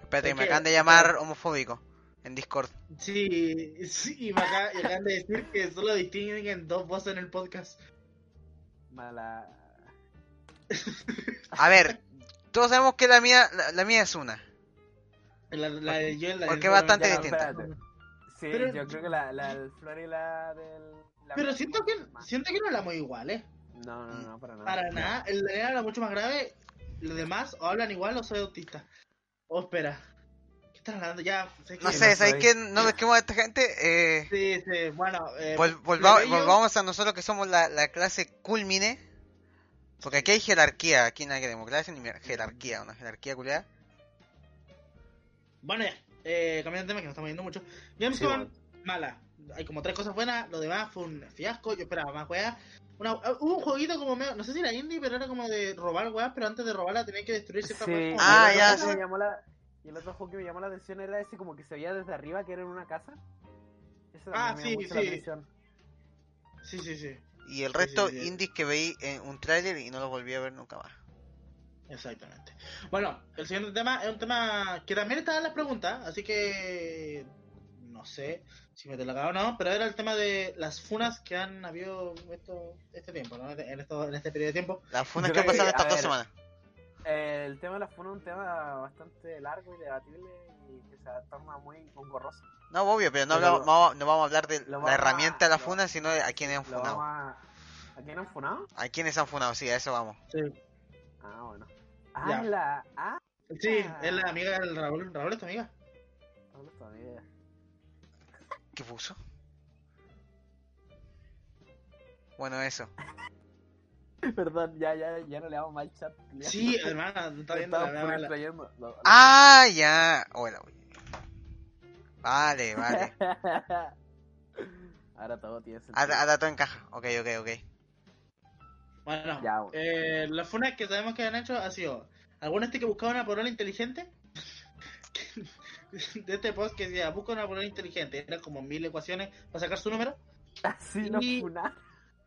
Espérate, Es me que- acaban de llamar homofóbico en Discord. Sí, sí, y me acaban de decir que solo distinguen dos voces en el podcast. Mala. A ver, todos sabemos que la mía, la, la mía es una. La, la de yo y la de Porque bastante Ya, distinta. espérate. Sí, Pero- yo creo que la, la del Flor y la del. la Pero siento que más- siento que no hablamos igual, ¿eh? No, no, no, para nada. Para nada. El de él habla mucho más grave. Los demás o hablan igual o soy autista. Oh, espera. ¿Qué están hablando? Ya. sé No que- sé, ¿sabes qué? No pesquemos a esta gente. Eh, Sí, sí, bueno. Eh, vol- volva- plebeyo- volvamos a nosotros que somos la, la clase culmine. Porque aquí hay jerarquía, aquí no hay democracia ni jerarquía, una jerarquía culiada. Bueno, ya. Eh, cambiando de tema que nos estamos yendo mucho. James Sí, Gunn, bueno. mala. Hay como tres cosas buenas. Lo demás fue un fiasco. Yo esperaba más weas. Una, uh, hubo un jueguito como medio, no sé si era indie, pero era como de robar weas, pero antes de robarla tenía que destruir ciertas Sí, Ah, ya, que me llamó la- Y el otro juego que me llamó la atención era ese como que se veía desde arriba que era en una casa. Ese Ah, me sí, llamó mucho la sí. atención. Sí, sí, sí. Y el Sí, resto sí, sí. indies que veí en un tráiler y no los volví a ver nunca más. Exactamente. Bueno, el siguiente tema es un tema que también está en las preguntas, así que no sé si me te la cago o no, pero era el tema de las funas que han habido esto, este tiempo, ¿no? En, esto, en este periodo de tiempo. Las funas Yo que pasaron a estas dos semanas. Eh, el tema de la funa es un tema bastante largo y debatible y que se torna muy engorroso. No, obvio, pero no, Pero hablamos- lo- vamos, no vamos a hablar de la herramienta de la lo- funa, sino de a quienes han funado. a... ¿A quién han funado? A quienes han funado, sí, a eso vamos. Sí, Ah, bueno. Ah, Ya. la... Ah, sí es la amiga del Raúl. Raúl es tu amiga. Hablo todavía. ¿Qué puso? Bueno, eso. Perdón, ya, ya, ya no le damos mal chat. Ya. Sí, hermana, está viendo la, Estaba la- por la- trayendo. Lo- lo- Ah, ya. Hola. Vale, vale. Ahora todo tiene sentido. Ahora, ahora todo encaja. Ok, ok, ok. Bueno, Ya, bueno. eh, las funas que sabemos que han hecho ha sido algún este que buscaba una polola inteligente. de este post que decía, busca una polola inteligente. Eran como mil ecuaciones para sacar su número. Así no.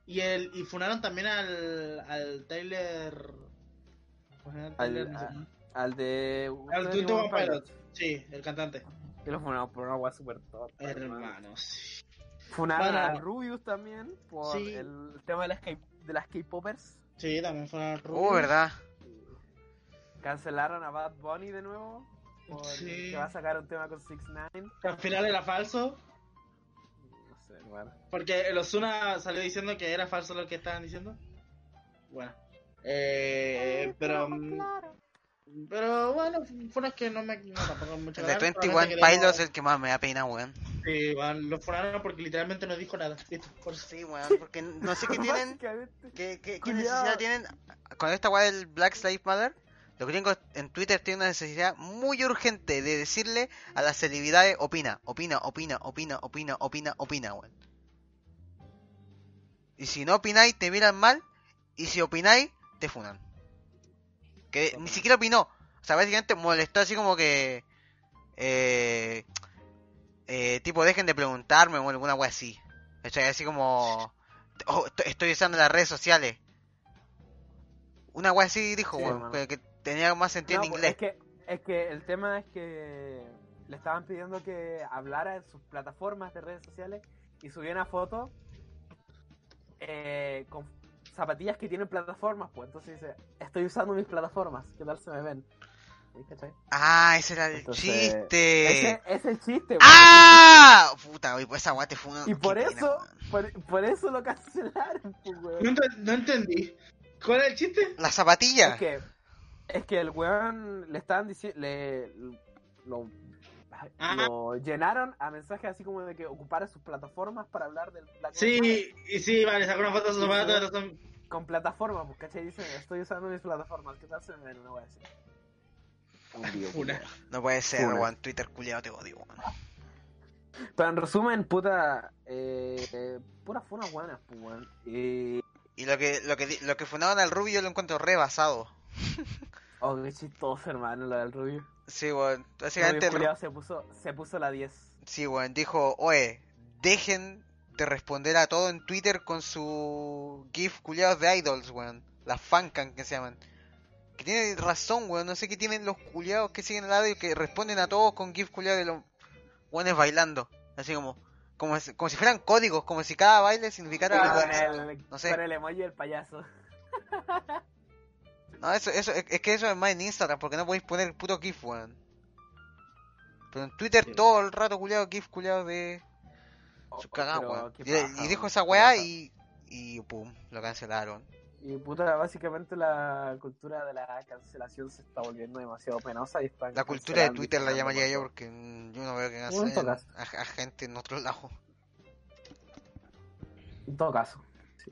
Y el y funaron también al, al Tyler. Al- Tyler, no sé a- cómo. Al de. Al Twenty One Pilots. Sí, el cantante. Que lo funamos por una agua super top. Hermano, sí. Funaron Bueno. a Rubius también por Sí. el tema de las de las K-popers. Sí, también fueron al Uh, ¿verdad? Cancelaron a Bad Bunny de nuevo. Por Sí. Que va a sacar un tema con 6 9 Que al final era falso. Porque el Osuna salió diciendo que era falso lo que estaban diciendo. Bueno. Eh, pero. mm, Pero bueno, fueron que no me. No, tampoco mucho El de ganar, 21 solamente queríamos- Pilots es el que más me da pena, weón. Sí, van, lo funaron porque literalmente no dijo nada. Listo, por. Sí, weón, porque no sé qué tienen. ¿Qué, qué, qué necesidad tienen? Con esta weá del Black Lives Matter, los gringos en Twitter tienen una necesidad muy urgente de decirle a las celebridades: opina, opina, opina, opina, opina, opina, opina, weón. Y si no opináis, te miran mal. Y si opináis, te funan. Que ni siquiera opinó. O sea, básicamente molestó así como que... Eh, eh, tipo, dejen de preguntarme o alguna wea así. O sea, así como... "Oh, estoy- usando las redes sociales. Una wea así dijo, Sí, que tenía más sentido No, en pues, inglés. Es que, es que el tema es que le estaban pidiendo que hablara en sus plataformas de redes sociales y subiera una foto eh, con zapatillas que tienen plataformas, pues entonces dice, estoy usando mis plataformas, ¿qué tal se me ven? Ah, ese era el Entonces, chiste. Ese es el chiste, weón. ¡Ah! Puta, güey, pues esa weá te fue una... Y por eso, por, por eso lo cancelaron, pues, No, no entendí. ¿Cuál es el chiste? La zapatilla. Que, es que el weón le estaban diciendo, le, lo, Ah. lo llenaron a mensajes así como de que ocupara sus plataformas para hablar del Black. Sí, y sí, vale, sacó una foto de su zapato, Con plataformas, pues, ¿cachai? Dicen, estoy usando mis plataformas, ¿qué tal se me ven? Un video, Una. culiao. No puede ser, weón. Twitter culiado te odio, weón. Pero en resumen, puta, eh, eh, puras funas buenas, pues, weón. Y, Y lo que, lo que, di- lo que fundaban al Rubio yo lo encuentro rebasado. oh, qué chistoso, hermano, lo del Rubio. Sí, weón. Básicamente, el se puso, se puso la 10. sí, weón. Dijo, oye, dejen de responder a todo en Twitter con su GIF culiados de idols, weón. Las fancan que se llaman. Que tiene razón, weón. No sé qué tienen los culiados que siguen al lado y que responden a todos con GIF culiados de los weones bailando. Así como, como, si- como si fueran códigos, como si cada baile significara con, el, no sé. con el emoji del payaso. No, eso, eso, es, es que eso es más en Instagram, porque no podéis poner puto GIF, weón. Pero en Twitter Sí. todo el rato culiado, GIF culiado de Oh, su cagada, pero weón. Y, dijo esa weá y, y pum, lo cancelaron. Y puta, básicamente la cultura de la cancelación se está volviendo demasiado penosa y La cultura de Twitter la llamaría yo porque mm, yo no veo que cancelen a, a gente en otro lado. En todo caso. Sí.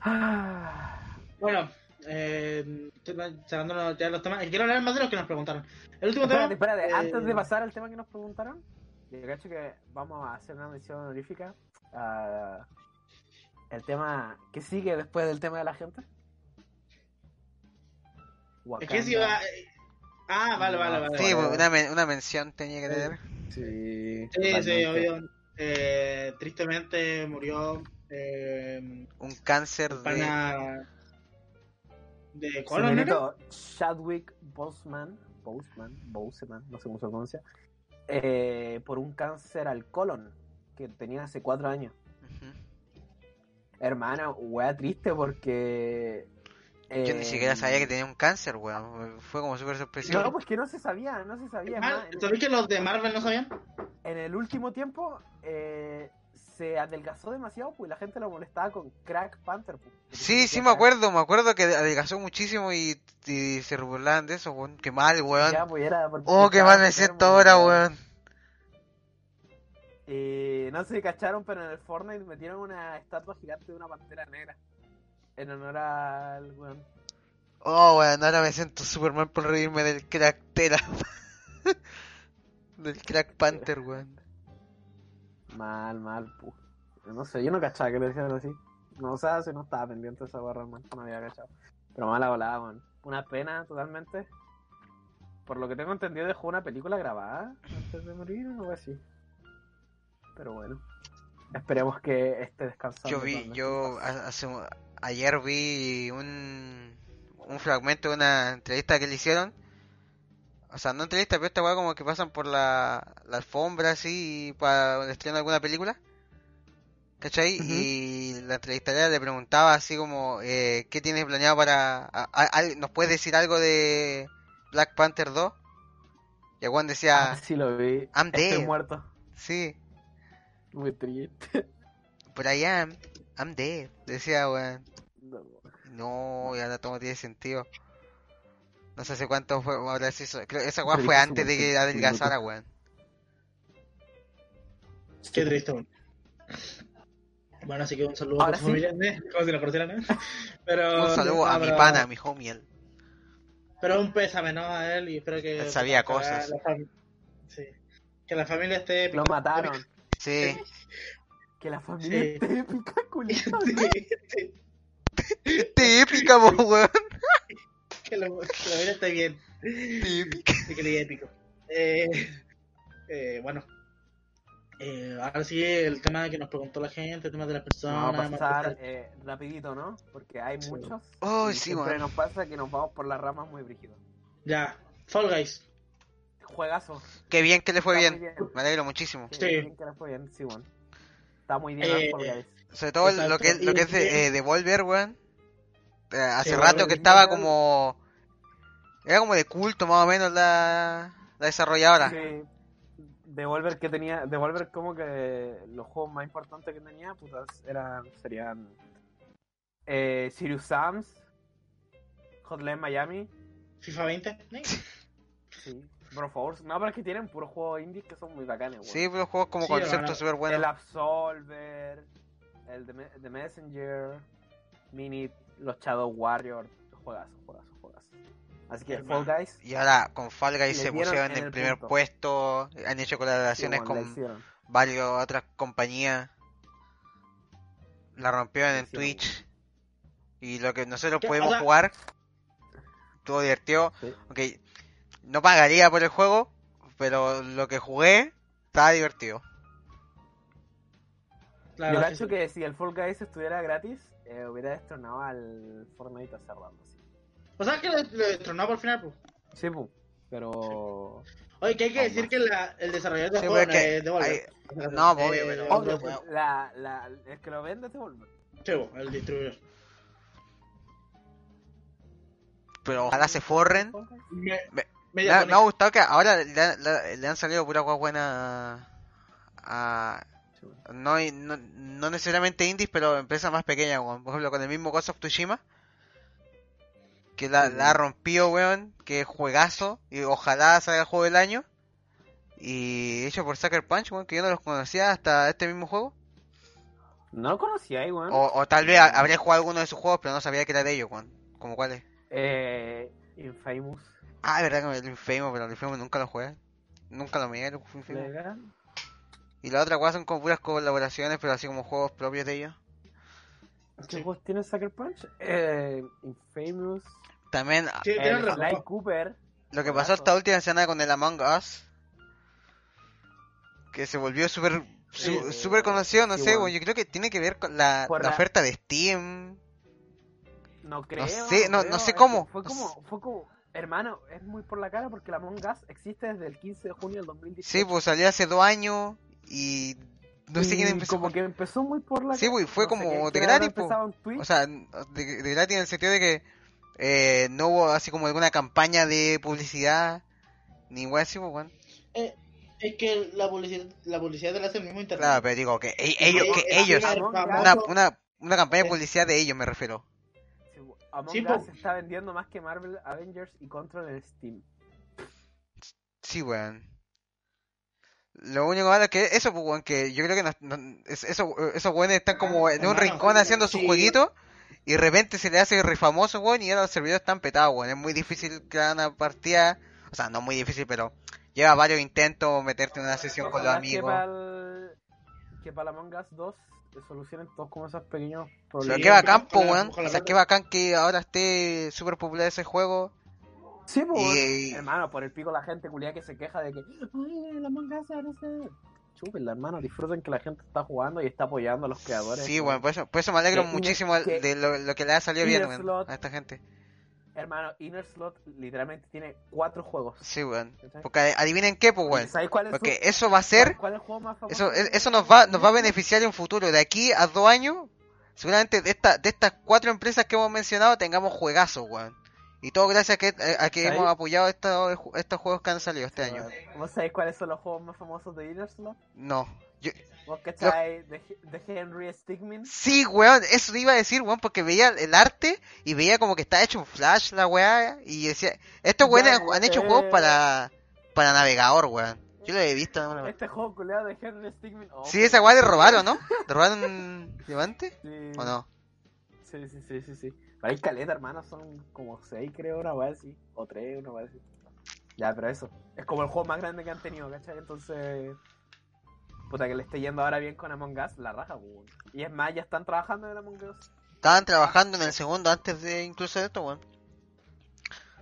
Ah, Bueno, eh, sacándonos ya los temas. Quiero hablar más de los que nos preguntaron. El último espérate, tema. espérate, eh, antes de pasar al tema que nos preguntaron, yo cacho que vamos a hacer una mención honorífica a el tema que sigue después del tema de la gente. Es que si va. eh, Ah, vale, vale, vale. Sí, una, men- una mención tenía que tener. Sí, Sí, sí, obvio. Eh, tristemente murió eh, Un cáncer de... pana de colon, ¿no? Señorito Chadwick Boseman, Boseman, Boseman, no sé cómo se pronuncia, eh, por un cáncer al colon que tenía hace cuatro años. Ujú. Hermano, wea triste porque... Yo ni eh, siquiera sabía que tenía un cáncer, weón. Fue como súper sorpresivo. No, pues que no se sabía, no se sabía. Ah, ¿Sabes que los de Marvel no sabían? en el último tiempo eh, se adelgazó demasiado, pues la gente lo molestaba con Crack Panther. Pues, Sí, sí me acuerdo, me acuerdo que adelgazó muchísimo y, y se burlaban de eso, weón. Qué mal, weón. Ya, pues, era Oh, qué mal me siento ahora, weón. Y no sé si cacharon, pero en el Fortnite metieron una estatua gigante de una pantera negra. En honor al weón. Oh, weón, ahora me siento súper mal por reírme del crack tela. del crack panther, weón. Mal, mal, pu. No sé, yo no cachaba que le decían así. No, o sea, si no estaba pendiente de esa barra, man. No había cachado. Pero mala volada, man. Una pena totalmente. Por lo que tengo entendido, dejó una película grabada antes de morir o algo así. Pero bueno. Esperemos que esté descansando. Yo vi, yo hace, ayer vi un, un fragmento de una entrevista que le hicieron. O sea, no entrevista, pero esta weá como que pasan por la, la alfombra así para estrenar alguna película. ¿Cachai? Y la entrevistadora le preguntaba así como, eh, ¿qué tienes planeado para... a- a- al- ¿Nos puedes decir algo de Black Panther 2? Y weón decía, Ah, sí lo vi. I'm Estoy dead. muerto. sí, Muy triste. but I am, I'm dead. Decía, weón. No. No, ya no todo tiene sentido. No sé hace cuánto fue, ahora sí, eso- creo esa weá fue es que antes de que adelgazara, weón. Qué triste, bueno. Bueno, así que un saludo Ahora a tu sí. familia, ¿eh? Como si la conocieran, ¿eh? Pero, Un saludo no, a mi pana, a mi homiel. Pero un pésame, ¿no? A él y espero que... Él sabía que cosas. la fam- sí. Que la familia esté... Lo mataron. Sí, Que la familia Sí. esté épica, culiao. Sí, sí, Te épica, weón. Que lo, que lo mira está bien. Sí, que le épico. Eh, eh, bueno. Eh, ahora sí, el tema que nos preguntó la gente, el tema de las personas. Vamos a pasar eh, rapidito, ¿no? Porque hay Sí. muchos. Oh, y sí, siempre nos pasa que nos vamos por las ramas muy brígidos. Ya, Fall Guys. Juegazo. Qué bien que le fue bien. bien. Me alegro muchísimo. Qué Sí. bien que le fue bien, sí, weón. Está muy bien Eh, Fall Guys. Sobre todo Exacto. lo que, lo que es de, eh, Devolver, weón. Eh, hace Sí, rato que es estaba como... Era como de culto más o menos la, la desarrolladora. Sí. Devolver que tenía, Devolver como que los juegos más importantes que tenía, putas, eran, serían eh, Sirius Sams, Hotline Miami, FIFA 20. sí, Broforce, no, pero es que tienen puros juegos indies que son muy bacanes, weón. Sí, pero juegos como Sí, concepto hermano. súper bueno. El Absolver, el The, Me- The Messenger, Mini, los Shadow Warriors, juegas, juegas, juegas. Así que. Fall Guys, Y ahora con Fall Guys se pusieron en el el primer punto. puesto, han hecho sí, colaboraciones con varias otras compañías. La rompieron en Sí, Twitch. Y lo que nosotros ¿Qué? pudimos O sea- jugar, estuvo divertido. Sí. No pagaría por el juego, pero lo que jugué estaba divertido. La Yo cacho que que si el Fall Guys estuviera gratis, eh, hubiera destronado al Fortnite hace rato. O sea que lo, lo destronó por final, pues. Sí, pu, pero... Oye, que hay que Aún decir más. que la, el desarrollador del Sí, juego es Devolver. hay- no, obvio, pero- Obvio, pues, la, la, el que lo vende es Devolver. Sí, bo, el distribuidor. Pero ojalá se forren. Me, Me- Me me ha gustado que ahora le, le- le han salido pura guas buenas a, bueno. no, no, no necesariamente indies, pero empresas más pequeñas. Por ejemplo, con el mismo Ghost of Tsushima. Que la, la ha rompido, weón. Que es juegazo. Y ojalá salga el juego del año. Y hecho por Sucker Punch, weón. Que yo no los conocía hasta este mismo juego. No lo conocía ahí, weón. O, o tal vez ha- habré jugado alguno de sus juegos, pero no sabía que era de ellos, weón. ¿Como cuál es? Eh, Infamous. Ah, es verdad que el Infamous, pero el Infamous nunca lo jugué. Nunca lo miré, el Infamous. Y la otra cosa son como puras colaboraciones, pero así como juegos propios de ellos. ¿Qué Sí. juegos tiene Sucker Punch? Eh, Infamous. También Sí, tiene El razón. Sly Cooper. lo que pasó esta última semana con el Among Us. Que se volvió súper su- Sí. súper conocido, no sé, bueno. güey, yo creo que tiene que ver con la, Por la la- oferta de Steam. No creo. sé, no- no creo, sé cómo. Fue como, fue como, hermano, es muy por la cara porque la Among Us existe desde el 15 de junio del 2018. Sí, pues salió hace dos años y no sé quién Y empezó. Como que empezó muy por la Sí, cara. pues, fue No sé como de gratis, Twitch. O sea, de, de gratis en el sentido de que eh, no hubo así como alguna campaña de publicidad, ni igual así, pues, weón. Eh, es que la publicidad, la publicidad te la hace el mismo internet. Claro, pero digo que e- ellos, que una, una, una campaña de publicidad de ellos me refiero. Among Sí, Us se está vendiendo más que Marvel, Avengers y Control en Steam. Sí, weón. Lo único malo es que eso, pues, weón, que yo creo que no- no- es- eso, esos weones están como en un rincón haciendo sus sí. jueguitos y de repente se le hace re famoso, weón, y ahora los servidores están petados, weón. Es muy difícil crear una partida, o sea, no muy difícil, pero lleva varios intentos meterte en una sesión con los que amigos. para el, que para la Among Us 2 se solucionen todos como esos pequeños Pero problemas. Sí, qué bacán, po, weón. O sea, que- qué bacán que ahora esté súper popular ese juego. Sí, pues, Y- hermano, por el pico la gente culia que se queja de que, ay, la Among Us Chúpenla, hermano, disfruten que la gente está jugando y está apoyando a los creadores. Sí, bueno, por eso, por eso me alegro Que muchísimo que de lo, lo que le ha salido bien, Slot- a esta gente. Hermano, Inner Slot literalmente tiene cuatro juegos. Sí, weón. Porque adivinen qué, pues, weón. ¿Sabes cuál es, Porque su- eso va a ser, cuál, es el juego más famoso? eso, es- eso nos va, nos va a beneficiar en un futuro. De aquí a dos años, seguramente de esta, de estas cuatro empresas que hemos mencionado tengamos juegazos, weón. Y todo gracias a que, a que hemos apoyado estos, estos juegos que han salido este año. ¿Vos sabéis cuáles son los juegos más famosos de Inner Slot? No. Yo, ¿Vos cacháis de, de Henry Stigman? Sí, weón, eso te iba a decir, weón, porque veía el arte y veía como que está hecho en Flash la weá y decía, estos weones han, hecho eh. juegos para, para navegador, weón. Yo lo he visto. ¿no? Este juego culeado de Henry Stigman. oh, Sí, esa weá le robaron, ¿no? ¿Le robaron un diamante? Sí. ¿O no? Sí, sí, sí, sí, sí. Hay caleta, hermano, son como seis, creo, una weá así. O tres, una weá así. Ya, pero eso. Es como el juego más grande que han tenido, ¿cachai? Entonces. puta, que le esté yendo ahora bien con Among Us, la raja, weón. Y es más, ya están trabajando en Among Us. Estaban trabajando en el segundo antes de incluso de esto, weón.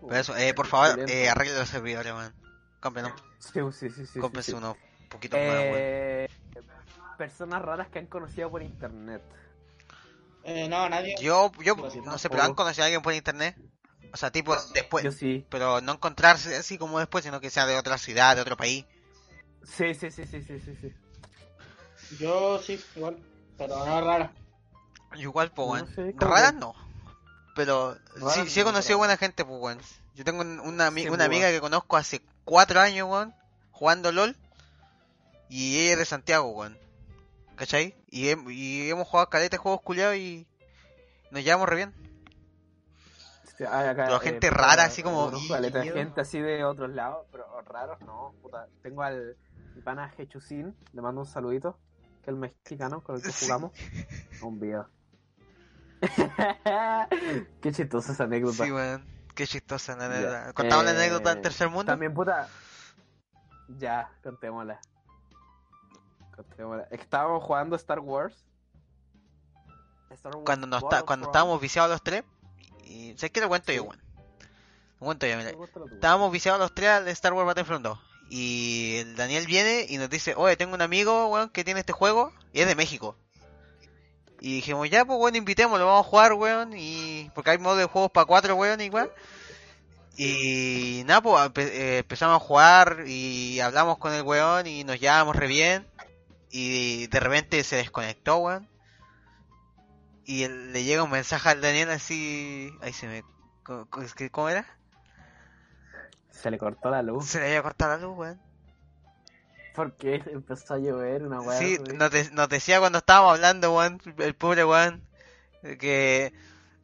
Pero eso, eh, por favor, eh, arregle los servidores, weón. Cómprenos, Sí, sí, sí, sí. cómprense sí, sí. unos poquitos más, weón. Eh, personas raras que han conocido por internet. Eh, no, nadie. Yo, yo, no sé, pero han conocido a alguien por internet. O sea, tipo, después, Yo sí. pero no encontrarse así como después, sino que sea de otra ciudad, de otro país. Sí, sí, sí, sí, sí, sí, sí. Yo sí, igual. Pero no rara. Yo igual, pues, No weón. sé, ¿cómo Raras que? no. Pero sí, sí he no, conocido buena gente, pues, weón. Yo tengo un- una, ami- Sí, una pues, amiga que conozco hace cuatro años, weón, jugando LOL. Y ella es de Santiago, weón. ¿Cachai? Y, hem- y hemos jugado caleta de juegos culiados y nos llevamos re bien. Acá, Pero eh, gente rara, así como, caleta gente así de otros lados, pero raros no. Puta, tengo al pana Hechusin, le mando un saludito, que es el mexicano con el que jugamos. Un video. Qué chistosa esa anécdota. Sí, weón. Qué chistosa la anécdota. ¿Contaba Eh, anécdota en Tercer Mundo? También, puta. Ya, contémosla. Estábamos jugando Star Wars. Star Wars Cuando, nos está, cuando estábamos viciados los tres. Y, ¿Sabes qué te cuento yo, Sí. weón? Te cuento yo, mira. Estábamos viciados los tres al Star Wars Battlefront 2. Y el Daniel viene y nos dice, oye, tengo un amigo, weón, que tiene este juego y es de México. Y dijimos, ya, pues, weón, invitémoslo, vamos a jugar, weón. Y... Porque hay modo de juegos para cuatro, weón, igual. Y nada, pues, eh, empezamos a jugar y hablamos con el weón y nos llevábamos re bien. Y de repente se desconectó, weón. Y él- le llega un mensaje al Daniel así... Ahí se me... ¿Cómo, cómo era? Se le cortó la luz. Se le había cortado la luz, weón. Porque empezó a llover una weá. Sí, nos, de- nos decía cuando estábamos hablando, weón, el pobre weón, que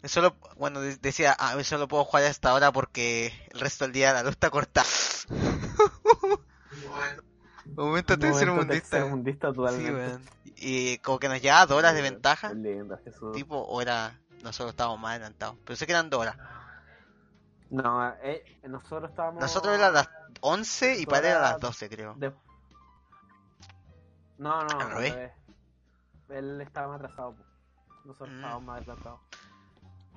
solo, bueno, de- decía, ah, solo puedo jugar hasta ahora porque el resto del día la luz está cortada. Momento tercermundista. tercermundista Sí, totalmente. weón. Y como que nos llevaba dos horas de Sí, ventaja, lindo, Jesús. tipo, o era, nosotros estábamos más adelantados, pero sé que eran dos horas. No, eh, nosotros estábamos. Nosotros eran las 11 y para él a las horas 12, creo. de- No, no, Al revés. revés. Él estaba más atrasado. po. Nosotros Mm. estábamos más atrasados.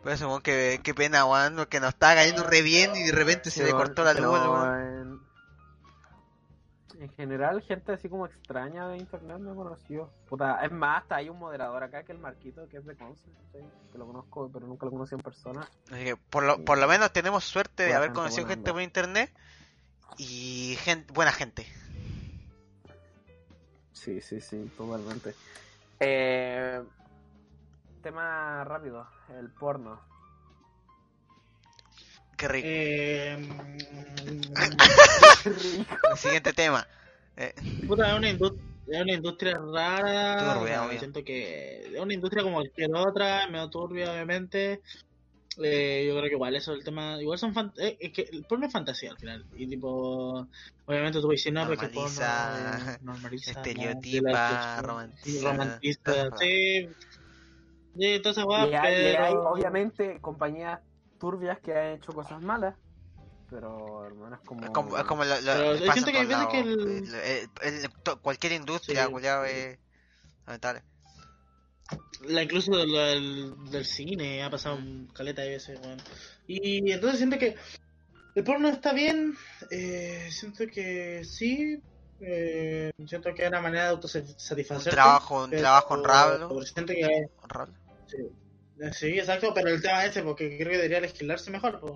Por eso, que, qué pena, weón, porque nos estaba cayendo re bien y de repente se Sí, le cortó la luz, weón. En, en general, gente así como extraña de internet me conoció. Puta, es más, hasta hay un moderador acá que es el Marquito, que es de Conce, ¿sí? que lo conozco, pero nunca lo conocí en persona. Así que por lo, por lo menos tenemos suerte de Buena haber gente, conocido gente por internet y gente, buena gente. Sí, sí, sí, totalmente. Eh, tema rápido, el porno. Qué rico. Eh, Qué rico. El siguiente tema. Eh, puta, es una, indus- es una industria rara. Turbia, eh, obvio. siento que es una industria como cualquier otra, medio turbia, obviamente. Eh, yo creo que igual eso el tema. Igual son. fan- eh, es que el porno es fantasía al final. Y tipo. Obviamente tú puedes decir, no, porque el porno. Normaliza, eh, normaliza. ¿no? estereotipa, romantiza, romantiza, todo. sí. Y hay, y pero. hay, obviamente, compañías turbias que han hecho cosas malas, pero hermano, es como... es como, es como lo, lo- Pero le yo pasa siento en que hay todos veces que lados. el- El- el- el- to- cualquier industria, Sí. culiao, es lamentable. La incluso del, cine ha pasado un caleta de veces, weón. Y entonces siento que el porno está bien, eh, siento que sí, eh, siento que es una manera de Un autosatisfacer. trabajo, un trabajo honrado. Siento que honrado. sí, eh, sí, exacto, pero el tema es ese, porque creo que debería legislarse mejor, pues,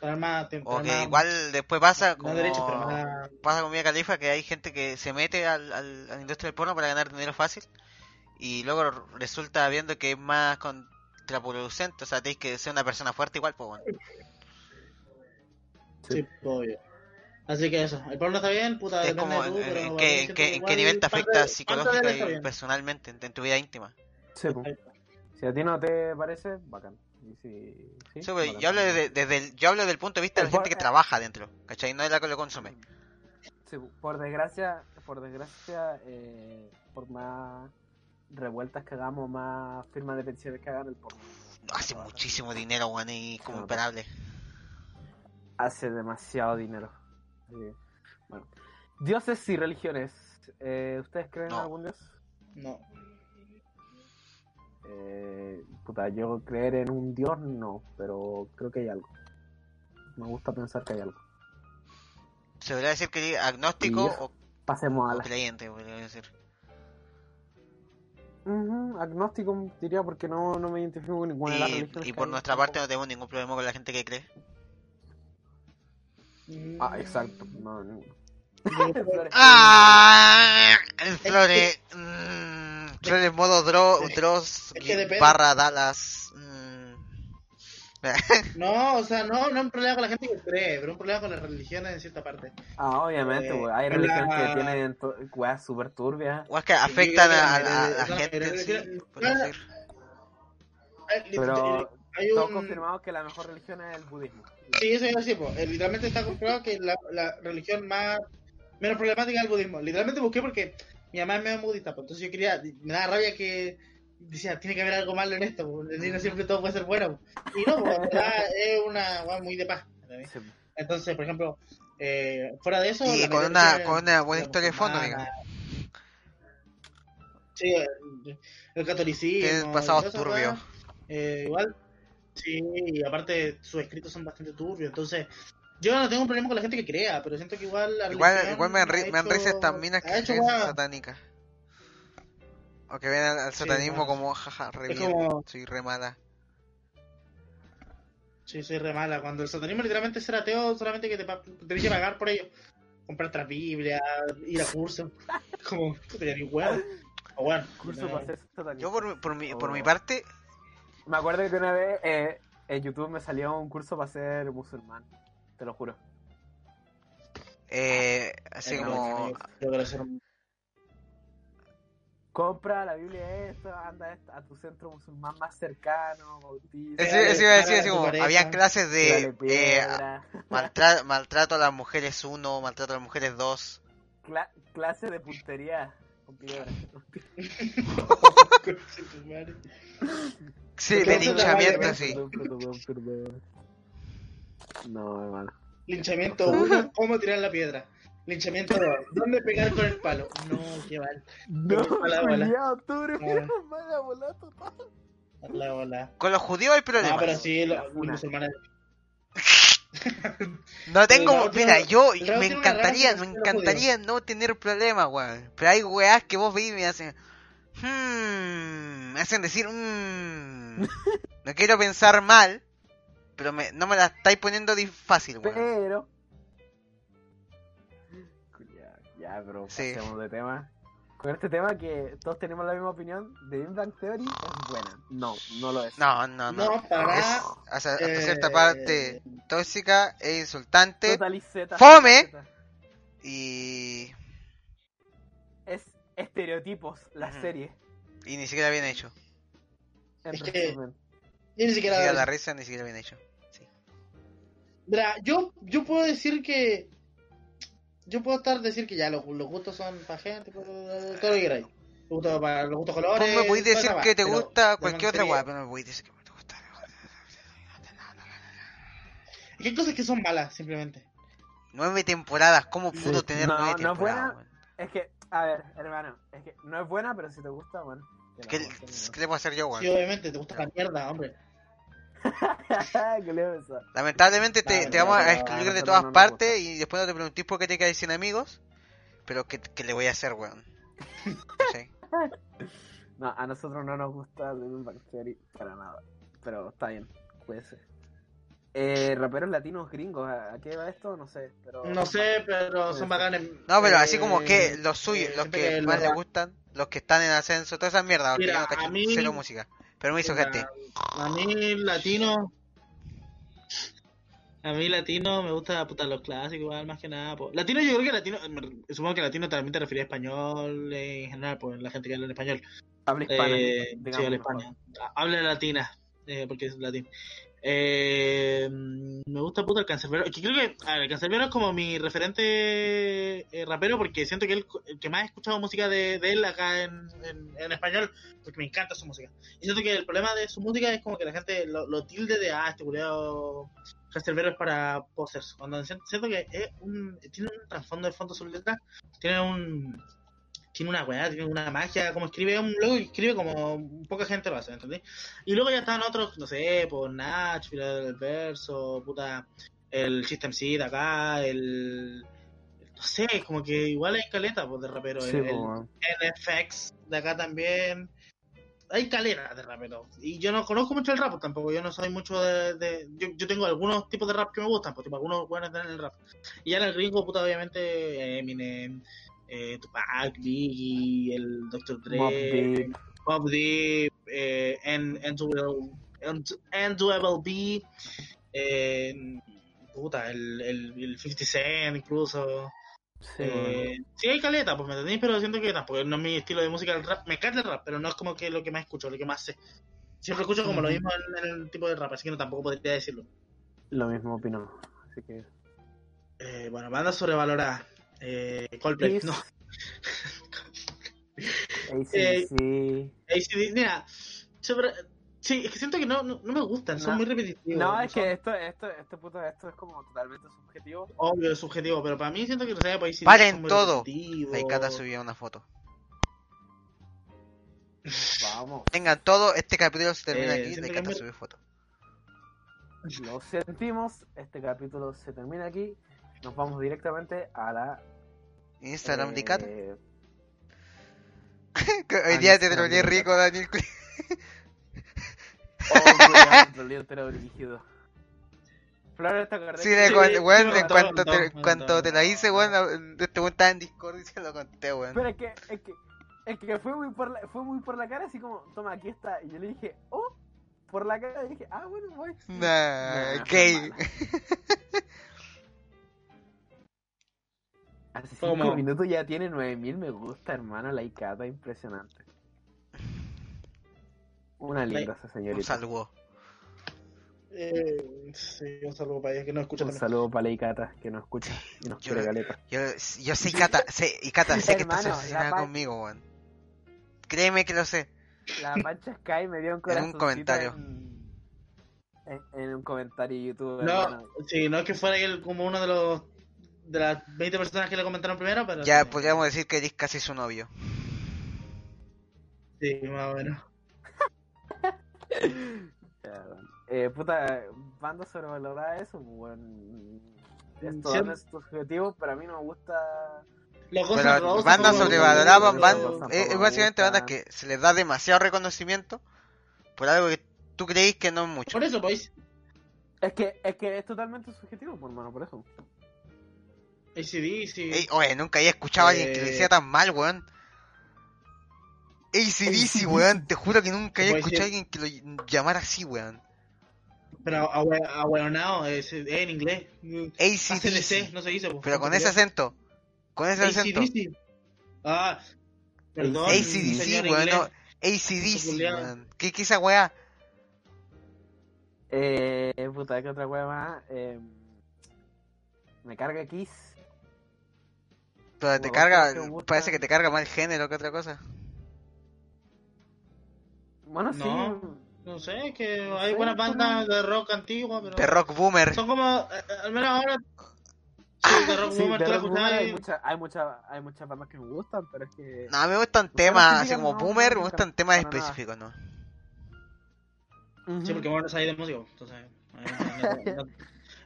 tener más, tener O que más- igual después pasa más como derechos, pero más- pasa con Mia Califa que hay gente que se mete al, al- a la industria del porno para ganar dinero fácil y luego resulta viendo que es más contraproducente, o sea, tenéis que ser una persona fuerte igual, pues bueno. Sí, obvio. Así que eso, el porno está bien, puta, Es depende como de tú, en, pero en qué, en qué- que en qué nivel te afecta psicológica y personalmente en, en tu vida íntima. Sí, po. Si a ti no te parece, bacán. Y si, sí, Sí, bacán. yo hablo desde, desde el, yo hablo desde el punto de vista de la gente que trabaja dentro, ¿cachai? No de la que lo consume. Sí, por desgracia, por desgracia, eh, por más revueltas que hagamos, más firmas de pensiones que hagan el porno. Hace muchísimo dinero, weón, y como imparable. Hace demasiado dinero. Bueno. Dioses y religiones. eh, ¿ustedes creen No. en algún dios? No. Eh, puta, yo creer en un dios no, pero creo que hay algo. Me gusta pensar que hay algo. Se podría decir que agnóstico o, Pasemos a o la... creyente, podría decir. Agnóstico diría porque no, no me identifico con ninguna de las Y, religiones. y que por nuestra tampoco. parte no tenemos ningún problema con la gente que cree. Ah, exacto. No, no. Mm, Flores. ¡Ah! El Mm, Flores modo Dro, Dross es que barra Dallas. mm. No, o sea, no, no un problema con la gente que cree, pero un problema con las religiones en cierta parte. Ah, obviamente, Eh, güey. Hay la- religiones que tienen weas súper turbias. O es que afectan a, a- a la la gente en sí, religión- no. Hay, Pero hay un... confirmamos que la mejor religión es el budismo. Sí, eso iba a decir, po. Eh, literalmente está comprobado que la, la religión más menos problemática es el budismo. Literalmente busqué porque mi mamá es medio budista, pues, entonces yo quería, me daba rabia que decía, tiene que haber algo malo en esto, pues, no siempre todo puede ser bueno. Y no, pues, verdad es una muy de paz. Sí. Entonces, por ejemplo, eh, fuera de eso... Y la con una, con una buena la historia de fondo, digamos. Sí, el, el catolicismo. Tienen pasados turbios. eh, igual, sí, y aparte sus escritos son bastante turbios, entonces yo no tengo un problema con la gente que crea, pero siento que igual la Igual, me, dan ha ri- me dan hecho- risa estas minas que hecho creen weá. satánicas. O que ven al, satanismo como jaja, re bien, como- soy re mala. Sí, soy re mala. Cuando el satanismo literalmente es ser ateo, solamente que te tenés que pagar por ello. Comprar otra Biblia, ir a cursos. Como, puta, ya ni huevo. O bueno, Curso para ser satanista. Yo por, mi- por, mi, por mi parte, Me acuerdo que una vez eh, en YouTube me salió un curso para ser musulmán. Te lo juro. eh, así Eh, como... un- Compra la Biblia esto, anda a- tu centro musulmán más cercano, bautiza. Eso, Dale, eso iba a decir, para así tu como, pareja. habían clases de eh, maltra- maltrato a las mujeres 1, maltrato a las mujeres 2. Cla- clase de puntería con piedra. Sí, de linchamiento, sí. Perdón, perdón, perdón. No, hermano. Linchamiento 1, ¿cómo tirar la piedra? Linchamiento 2, ¿dónde pegar con el palo? No, qué mal. No, Mala bola. tú eres Ah. mala bola total. La bola. Con los judíos hay problemas. No, pero sí, los, musulmanes. No tengo, Raúl mira, yo me encantaría, me encantaría no tener problemas, weón. Pero hay weas que vos veis y me hacen, hmm, me hacen decir, hmm, no quiero pensar mal, pero me, no me la estáis poniendo fácil, weón. Pero. Ya, bro, Sí. pasemos de tema. Con este tema que todos tenemos la misma opinión, de Big Bang Theory es buena. No, no lo es. No, no, no. No, para Es hasta, hasta Eh, cierta parte tóxica e insultante Total y Z, ¡Fome! Y, Es estereotipos, la serie. y ni siquiera bien hecho. En Es que- resumen. Ni Ni siquiera. la risa, ni siquiera bien hecho. Sí. Mira, yo, yo puedo decir que. Yo puedo estar decir que ya los, los gustos son para gente, pues, todo lo que queráis. Los gustos para los gustos colores. Vos me podéis decir que te gusta cualquier otra weá, pero no me podéis decir que te gusta. Es que hay cosas que son malas, simplemente. Nueve temporadas, ¿cómo Sí. pudo tener No, nueve no es buena. temporadas? Es que, a ver, hermano, es que no es buena, pero si te gusta, bueno. ¿Qué, ¿Qué le puedo hacer yo, Sí, weón? obviamente, te gusta la mierda, hombre. Lamentablemente te, No, te vamos a excluir de todas partes y después no te preguntís por qué te quedas sin amigos. Pero ¿qué, qué le voy a hacer, weón? ¿Cachai? No, a nosotros no nos gusta Big Bang Theory para nada. Pero está bien, puede ser. Eh, raperos latinos gringos, ¿a qué va esto? No sé, pero... No sé, pero son bacanes. No, pero así Eh, como que los suyos, eh, los que más les gustan, los que están en ascenso, todas esas mierdas, porque yo no cacho a mí- cero música. Pero me hizo gente. A mí latino. A mí latino me gusta puta, los clásicos igual más que nada. po. Latino yo creo que latino, me- supongo que latino también te refería a español en general, pues la gente que habla en español. Habla hispana. Eh, sí, habla mejor. España. Habla latina, eh, porque es latín. Eh, me gusta puta el cancerbero. Que creo que el cancerbero es como mi referente eh, rapero porque siento que él el que más he escuchado música de, él acá en, en, español porque me encanta su música. Y siento que el problema de su música es como que la gente lo, lo tilde de ah, este culiao cancerbero es para posers. Cuando siento, que es un, tiene un trasfondo de fondo su letra, tiene un tiene una weá, tiene una magia, como escribe un y escribe como poca gente lo hace, ¿entendés? Y luego ya están otros, no sé, por Nach, el verso, puta, el System de acá, el. No sé, como que igual hay caleta pues, de rapero. Sí, el, el. NFX de acá también. Hay caleta de rapero. Y yo no conozco mucho el rap tampoco. Yo no soy mucho de. de- yo, yo tengo algunos tipos de rap que me gustan, pues, tipo algunos buenos en el rap. Y ya en el gringo, puta, obviamente, Eminem, eh, Tupac, Biggie, el Dr. Dre, Mobb Deep. Eh, N- N2L N2L B, eh, puta, el, el, el 50 Cent incluso. Sí. Eh, sí hay caleta, pues me entendéis, pero siento que tampoco no es mi estilo de música el rap. Me encanta el rap, pero no es como que lo que más escucho, lo que más sé. Siempre escucho como lo Ujú. mismo en, en el tipo de rap, así que no tampoco podría decirlo. Lo mismo opino. Así que. Eh, bueno, banda sobrevalorada. Eh, Coldplay, no. ACDC. ACD, mira, sobre... sí, es que siento que no, no, no me gustan, son No. muy repetitivos. No, es son- que esto, esto, esto, puto, esto es como totalmente subjetivo. Obvio, es subjetivo, pero para mí siento que no sé, pues, ACDC Paren todo. Cata subió una foto. Vamos. Vengan todo, este capítulo se termina Eh, aquí, Cata me- subió foto. Lo sentimos. Este capítulo se termina aquí. Nos vamos directamente a la. Instagram de Cata. eh, Que Hoy día te troleé de rico. Daniel. Oh, cuidado, troleo entero brígido. Flores, ¿te acordás? Sí, de Sí, cuan- sí, weón, me en cuanto te, cuanto te la hice, weón, este weón estaba en Discord y se lo conté, weón. Pero es que, es que, es que fue muy por la, fue muy por la cara, así como, toma, aquí está. Y yo le dije, oh, por la cara, y dije, ah, bueno, voy. Nah, Nah, gay. Hace cinco como- minutos ya tiene 9000 me gusta, hermano, la Icata, impresionante. Una linda esa Un señorita. saludo. Eh, sí, un saludo para ella que no escucha Un también. saludo para la Icata, que nos escucha y nos Yo- quiere galeta. Yo, yo sé, Cata, sé, y Cata, sé que estás Hermano, obsesionada conmigo, weón. Créeme que lo sé. La Pancha Sky me dio un En corazón. un comentario. En, en- en un comentario YouTube, No, hermano. sí, no es que fuera él como uno de los de las 20 personas que le comentaron primero, pero Ya sí, podríamos decir que eres casi su novio. sí, más o menos. Bueno. Eh, puta, banda sobrevalorada eso, pues, weón. Esto Sí. no es tu objetivo, pero a mí no me gusta. Los Pero bandas sobrevaloradas, Guns es, me básicamente bandas que se les da demasiado reconocimiento por algo que tú creís que no es mucho. Por eso, pues, Es que, es que es totalmente subjetivo, por hermano, por eso. ACD, sí. Ey, oye, nunca había escuchado a alguien que lo Eh, decía tan mal, weón. ACDC, weón, te juro que nunca había escuchado a alguien que lo llamara así, weón. Pero ahueonado es, es en inglés. ACDC, ACDC, no se dice. pues, pero con ese acento. Con ese acento. ACDC. Ah, perdón. ACDC, weón, no. ACDC, weón. ¿Qué, qué esa weá? Eh, puta, ¿qué otra wea más? Eh, me carga Kiss. Pero te carga, parece que te carga más el género que otra cosa. Bueno, sí. No. No sé, que No hay sé, buenas bandas de rock antiguas, pero. De rock boomer. Son como. eh, eh, al menos ahora. Ah, Sí, de rock Sí, boomer, de tú la rock boomer hay, mucha, hay, mucha, hay muchas bandas que me gustan, pero es que. No, me gustan temas, sí así como no, boomer, no, me gustan temas específicos, ¿no? Sí, porque bueno, ahí de música, entonces. eh,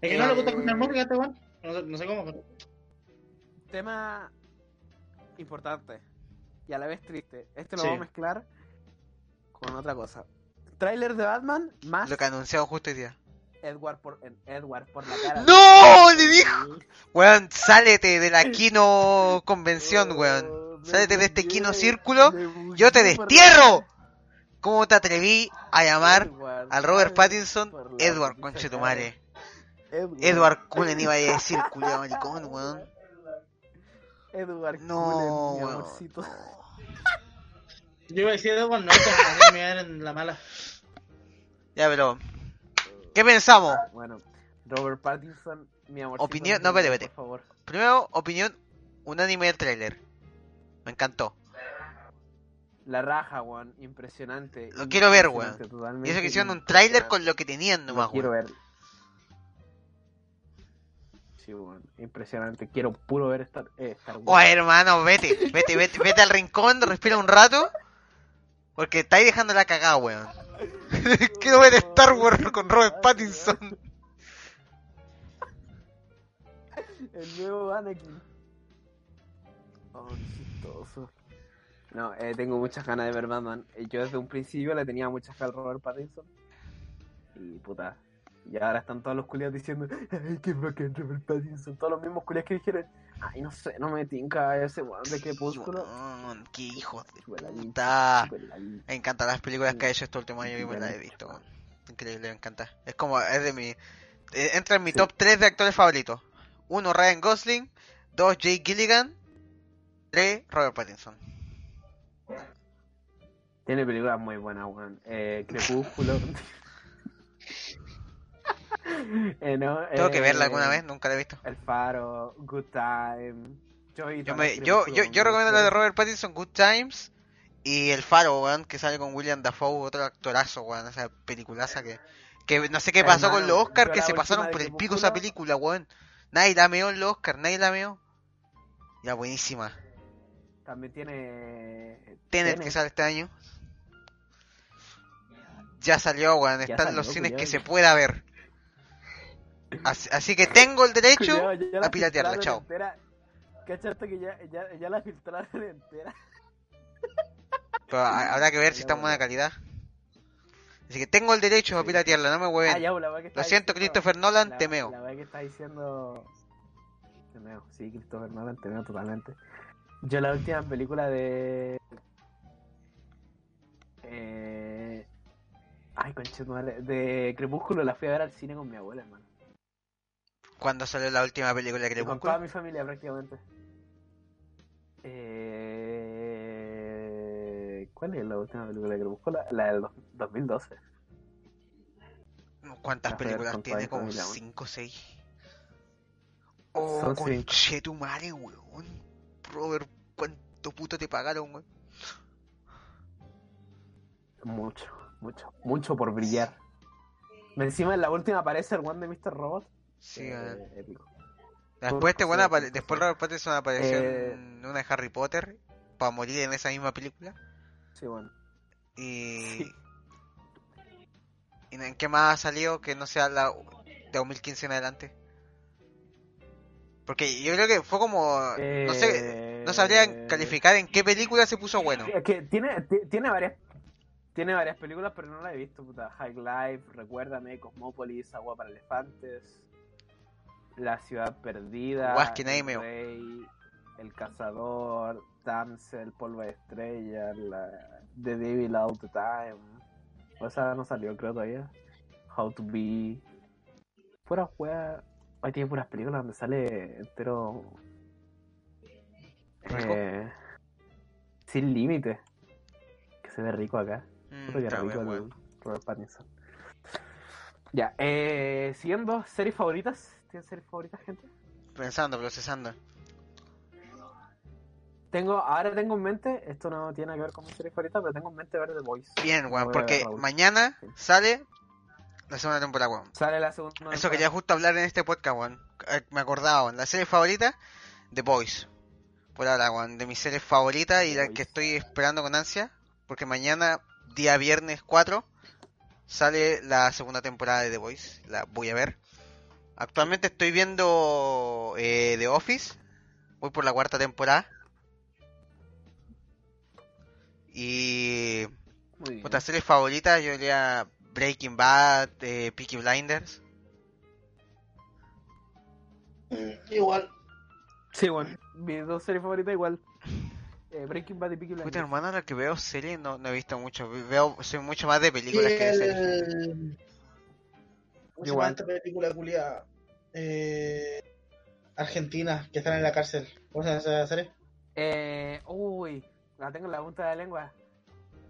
Es que no le gusta escuchar música a este weón. No sé, no sé cómo, pero. Tema importante y a la vez triste. Este lo Sí. vamos a mezclar con otra cosa. Trailer de Batman más Lo que anunciaron justo hoy día. Edward por, Edward por la cara. ¡No! Le dijo. Weón, sálete de la Kino convención, weón. Oh, me Sálete de este Kino círculo. Yo te destierro. ¿Cómo te atreví a llamar al Robert. Pattinson Edward, conchetumare? Edward. Cullen iba a decir, culiao maricón, weón. Edward No, Cullen, mi weón. amorcito. Yo iba a decir Edward Norton, así me dan en la mala. Ya, pero. ¿Qué pensamos? Bueno, Robert Pattinson, mi amor. Opinión- no, vete, vete. Por favor. Primero, opinión unánime del trailer. Me encantó. La raja, weón, impresionante. Lo quiero ver, impresionante, Y eso que hicieron un trailer con lo que tenían Lo nomás, quiero weón. ver. Sí. Impresionante. Quiero puro ver Star, eh, Star Wars. Oh, hermano, vete, vete, vete, vete al rincón, respira un rato. Porque estáis dejando la cagada, weón. Quiero ver Star Wars con Robert Pattinson. El nuevo Anakin. Oh, chistoso. No, eh, tengo muchas ganas de ver Batman. Yo desde un principio le tenía muchas ganas al Robert Pattinson. Y puta. Y ahora están todos los culiados diciendo, ay, qué bacán Robert Pattinson. Todos los mismos culiados que dijeron, ay, no sé, no me tinca ese weón de crepúsculo. Weón, qué hijo de puta. Me encantan las películas que ha hecho este último año y me las he visto. Increíble, me encanta. Es como, es de mi. eh, entra en mi Sí. top 3 de actores favoritos: 1 Ryan Gosling, 2 Jake Gilligan, 3 Robert Pattinson. Tiene películas muy buenas, weón. Eh, Crepúsculo. Eh, no, Tengo que eh, verla alguna vez, nunca la he visto. El Faro, Good Time. Yo, Yo, me, yo, recomiendo la de Robert Pattinson, Good Times, y El Faro, weón, que sale con William Dafoe, otro actorazo, weón, esa peliculaza que, que no sé qué pasó con los Oscars, que se pasaron por el pico esa película, weón. Nadie la meó en los Oscars, nadie la meó. Ya, buenísima. También tiene. Tenet, que sale este año. Ya salió, weón, está en los cines que se pueda ver. Así, así que tengo el derecho ya la a piratearla, chao. ¿Cachaste que ya, ya, ya la filtraron entera? Pero habrá que ver si está en buena calidad. Así que tengo el derecho a piratearla, no me Ah, hueven. ya, la weá que Lo siento, Christopher Nolan, la- te meo. La weá que está diciendo. Te meo, sí, Christopher Nolan, te meo totalmente. Yo la última película de. Eh... Ay, conchetumare. De Crepúsculo la fui a ver al cine con mi abuela, hermano. ¿Cuándo salió la última película de Y con toda mi familia prácticamente. Eh... ¿Cuál es la última película de Crepúsculo? La del dos- 2012. ¿Cuántas películas tiene? Como familia, weón. 5 o 6. Oh, Son cinco. conchetumare, weón. Robert, ¿cuánto puto te pagaron, weón? Mucho, mucho, mucho por brillar. Encima en la última aparece el one de Mr. Robot. Sí, Eh, weón. épico. Después este sí, después. Robert Pattinson apareció Eh, en una de Harry Potter para morir en esa misma película. Sí, bueno. Y... Sí. ¿Y en qué más ha salido que no sea la de 2015 en adelante? Porque yo creo que fue como... No sé, no sabrían Eh, calificar en qué película se puso bueno. Es que tiene, ti- tiene varias tiene varias películas, pero no la he visto, puta. High Life, Recuérdame, Cosmópolis, Agua para Elefantes, La Ciudad Perdida, El El Cazador, Damsel, Polvo de Estrella, la, The Devil All the Time. O esa no salió, creo, todavía. How to Be. Puras weas. Ahí tiene puras películas donde sale entero. Eh, sin límite. Que se ve rico acá. Mm, que rico bien. Robert Pattinson. Ya, eh, siguiendo, series favoritas. ¿Tienen series favoritas, gente? Pensando, procesando. Tengo, ahora tengo en mente, esto no tiene que ver con mi serie favorita, pero tengo en mente ver The Voice. Bien, weón, porque mañana Sí. sale la segunda temporada, weón. Sale la segunda. Eso temporada. quería justo hablar en este podcast, weón. Eh, Me acordaba, weón. La serie favorita, The Boys. Por ahora, weón. De mis series favoritas y The la Boys. que estoy esperando con ansia. Porque mañana, día viernes 4, sale la segunda temporada de The Boys. La voy a ver. Actualmente estoy viendo eh, The Office. Voy por la cuarta temporada. Y otras series favoritas, yo diría Breaking Bad, eh, Peaky Blinders. Mm, Igual. Sí, bueno, mis dos series favoritas igual. Eh, Breaking Bad y Peaky Blinders. Puta hermano, la que veo series no, no he visto mucho. Veo, soy mucho más de Y películas que de series. el... ¿Cómo se llama Igual. esta película culia? Eh... Argentina, que están en la cárcel. ¿Cómo se llama esa serie? Eh, uy, la tengo en la punta de la lengua.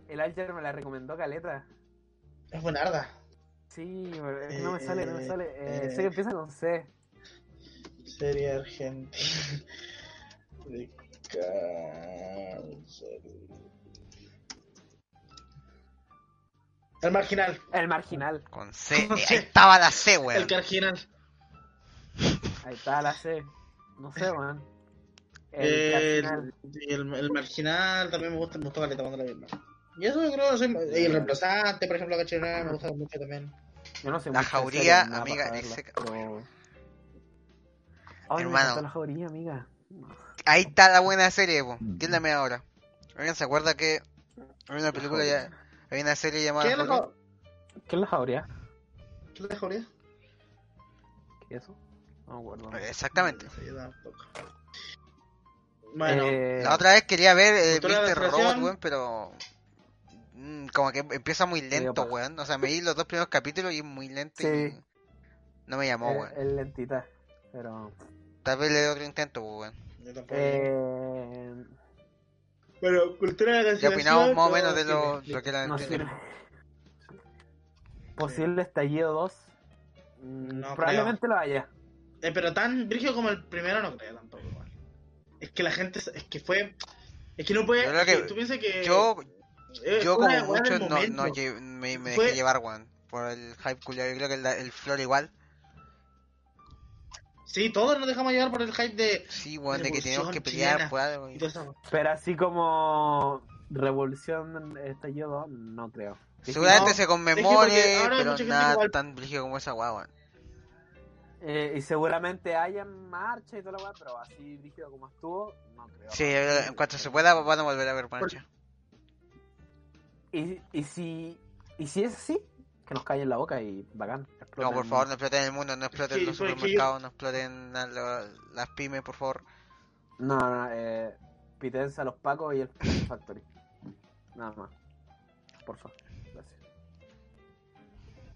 El Alger me la recomendó Caleta. Es buenarda. Sí, no me sale, no me Eh, sale. Eh, eh. sé que empieza con C. Serie argentina. De cárcel. El marginal. El marginal. Con C. Con C. Ahí estaba la C, weón. El marginal. Ahí está la C. No sé, weón. El, El, marginal también me gusta, me gustó caleta cuando la. ¿no? Y eso yo creo, soy- y el reemplazante, por ejemplo, Cachirana me gusta mucho también. Yo no sé La jauría, amiga, pero- Ay, Hermano. la jauría, amiga. Ahí está la buena serie, po. ¿Qué es la media hora? ¿Alguien se acuerda que hay una película ya, hay una serie llamada ¿Qué es la, ¿Qué es la jauría? qué es la jauría? ¿Qué es eso? No me acuerdo. Exactamente. Bueno, Eh, La otra vez quería ver de Mr. Robot, weón, pero mm, como que empieza muy lento, paja. weón. O sea, me di los dos primeros capítulos y es muy lento Sí. y no me llamó, weón. es lentita, pero... Tal vez le dé otro intento, pues, weón. yo tampoco. Eh, Bueno, cultura de Ya cancelación. opinamos más o menos no, de lo, lo que la no. Posible estallido 2. mm, No probablemente lo haya. Eh, pero tan brígido como el primero no creo tampoco. igual. Es que la gente, es que fue... Es que no puede... Yo que- tú piensas que... Yo, eh, como mucho no, no me, me Fue- dejé llevar, weón. Por el hype culiado. Yo creo que el, el flor igual. Sí, todos nos dejamos llevar por el hype de... Sí, weón, de que teníamos que pelear todo eso. Pero así como Revolución estallido 2, no creo. Seguramente no, se conmemore, pero nada tan brígido como esa weón. Eh, y seguramente hayan marcha y toda la weá, pero así rígido como estuvo, no creo. Sí, en cuanto se pueda van a volver a ver marcha. Y, y si y si es así, que nos callen la boca y bacán. No, por favor, no exploten el mundo, no exploten Sí, los yo- supermercados, no exploten a lo- las pymes, por favor. No, no, eh, pítense a los pacos y el Factory. Nada más. Por favor.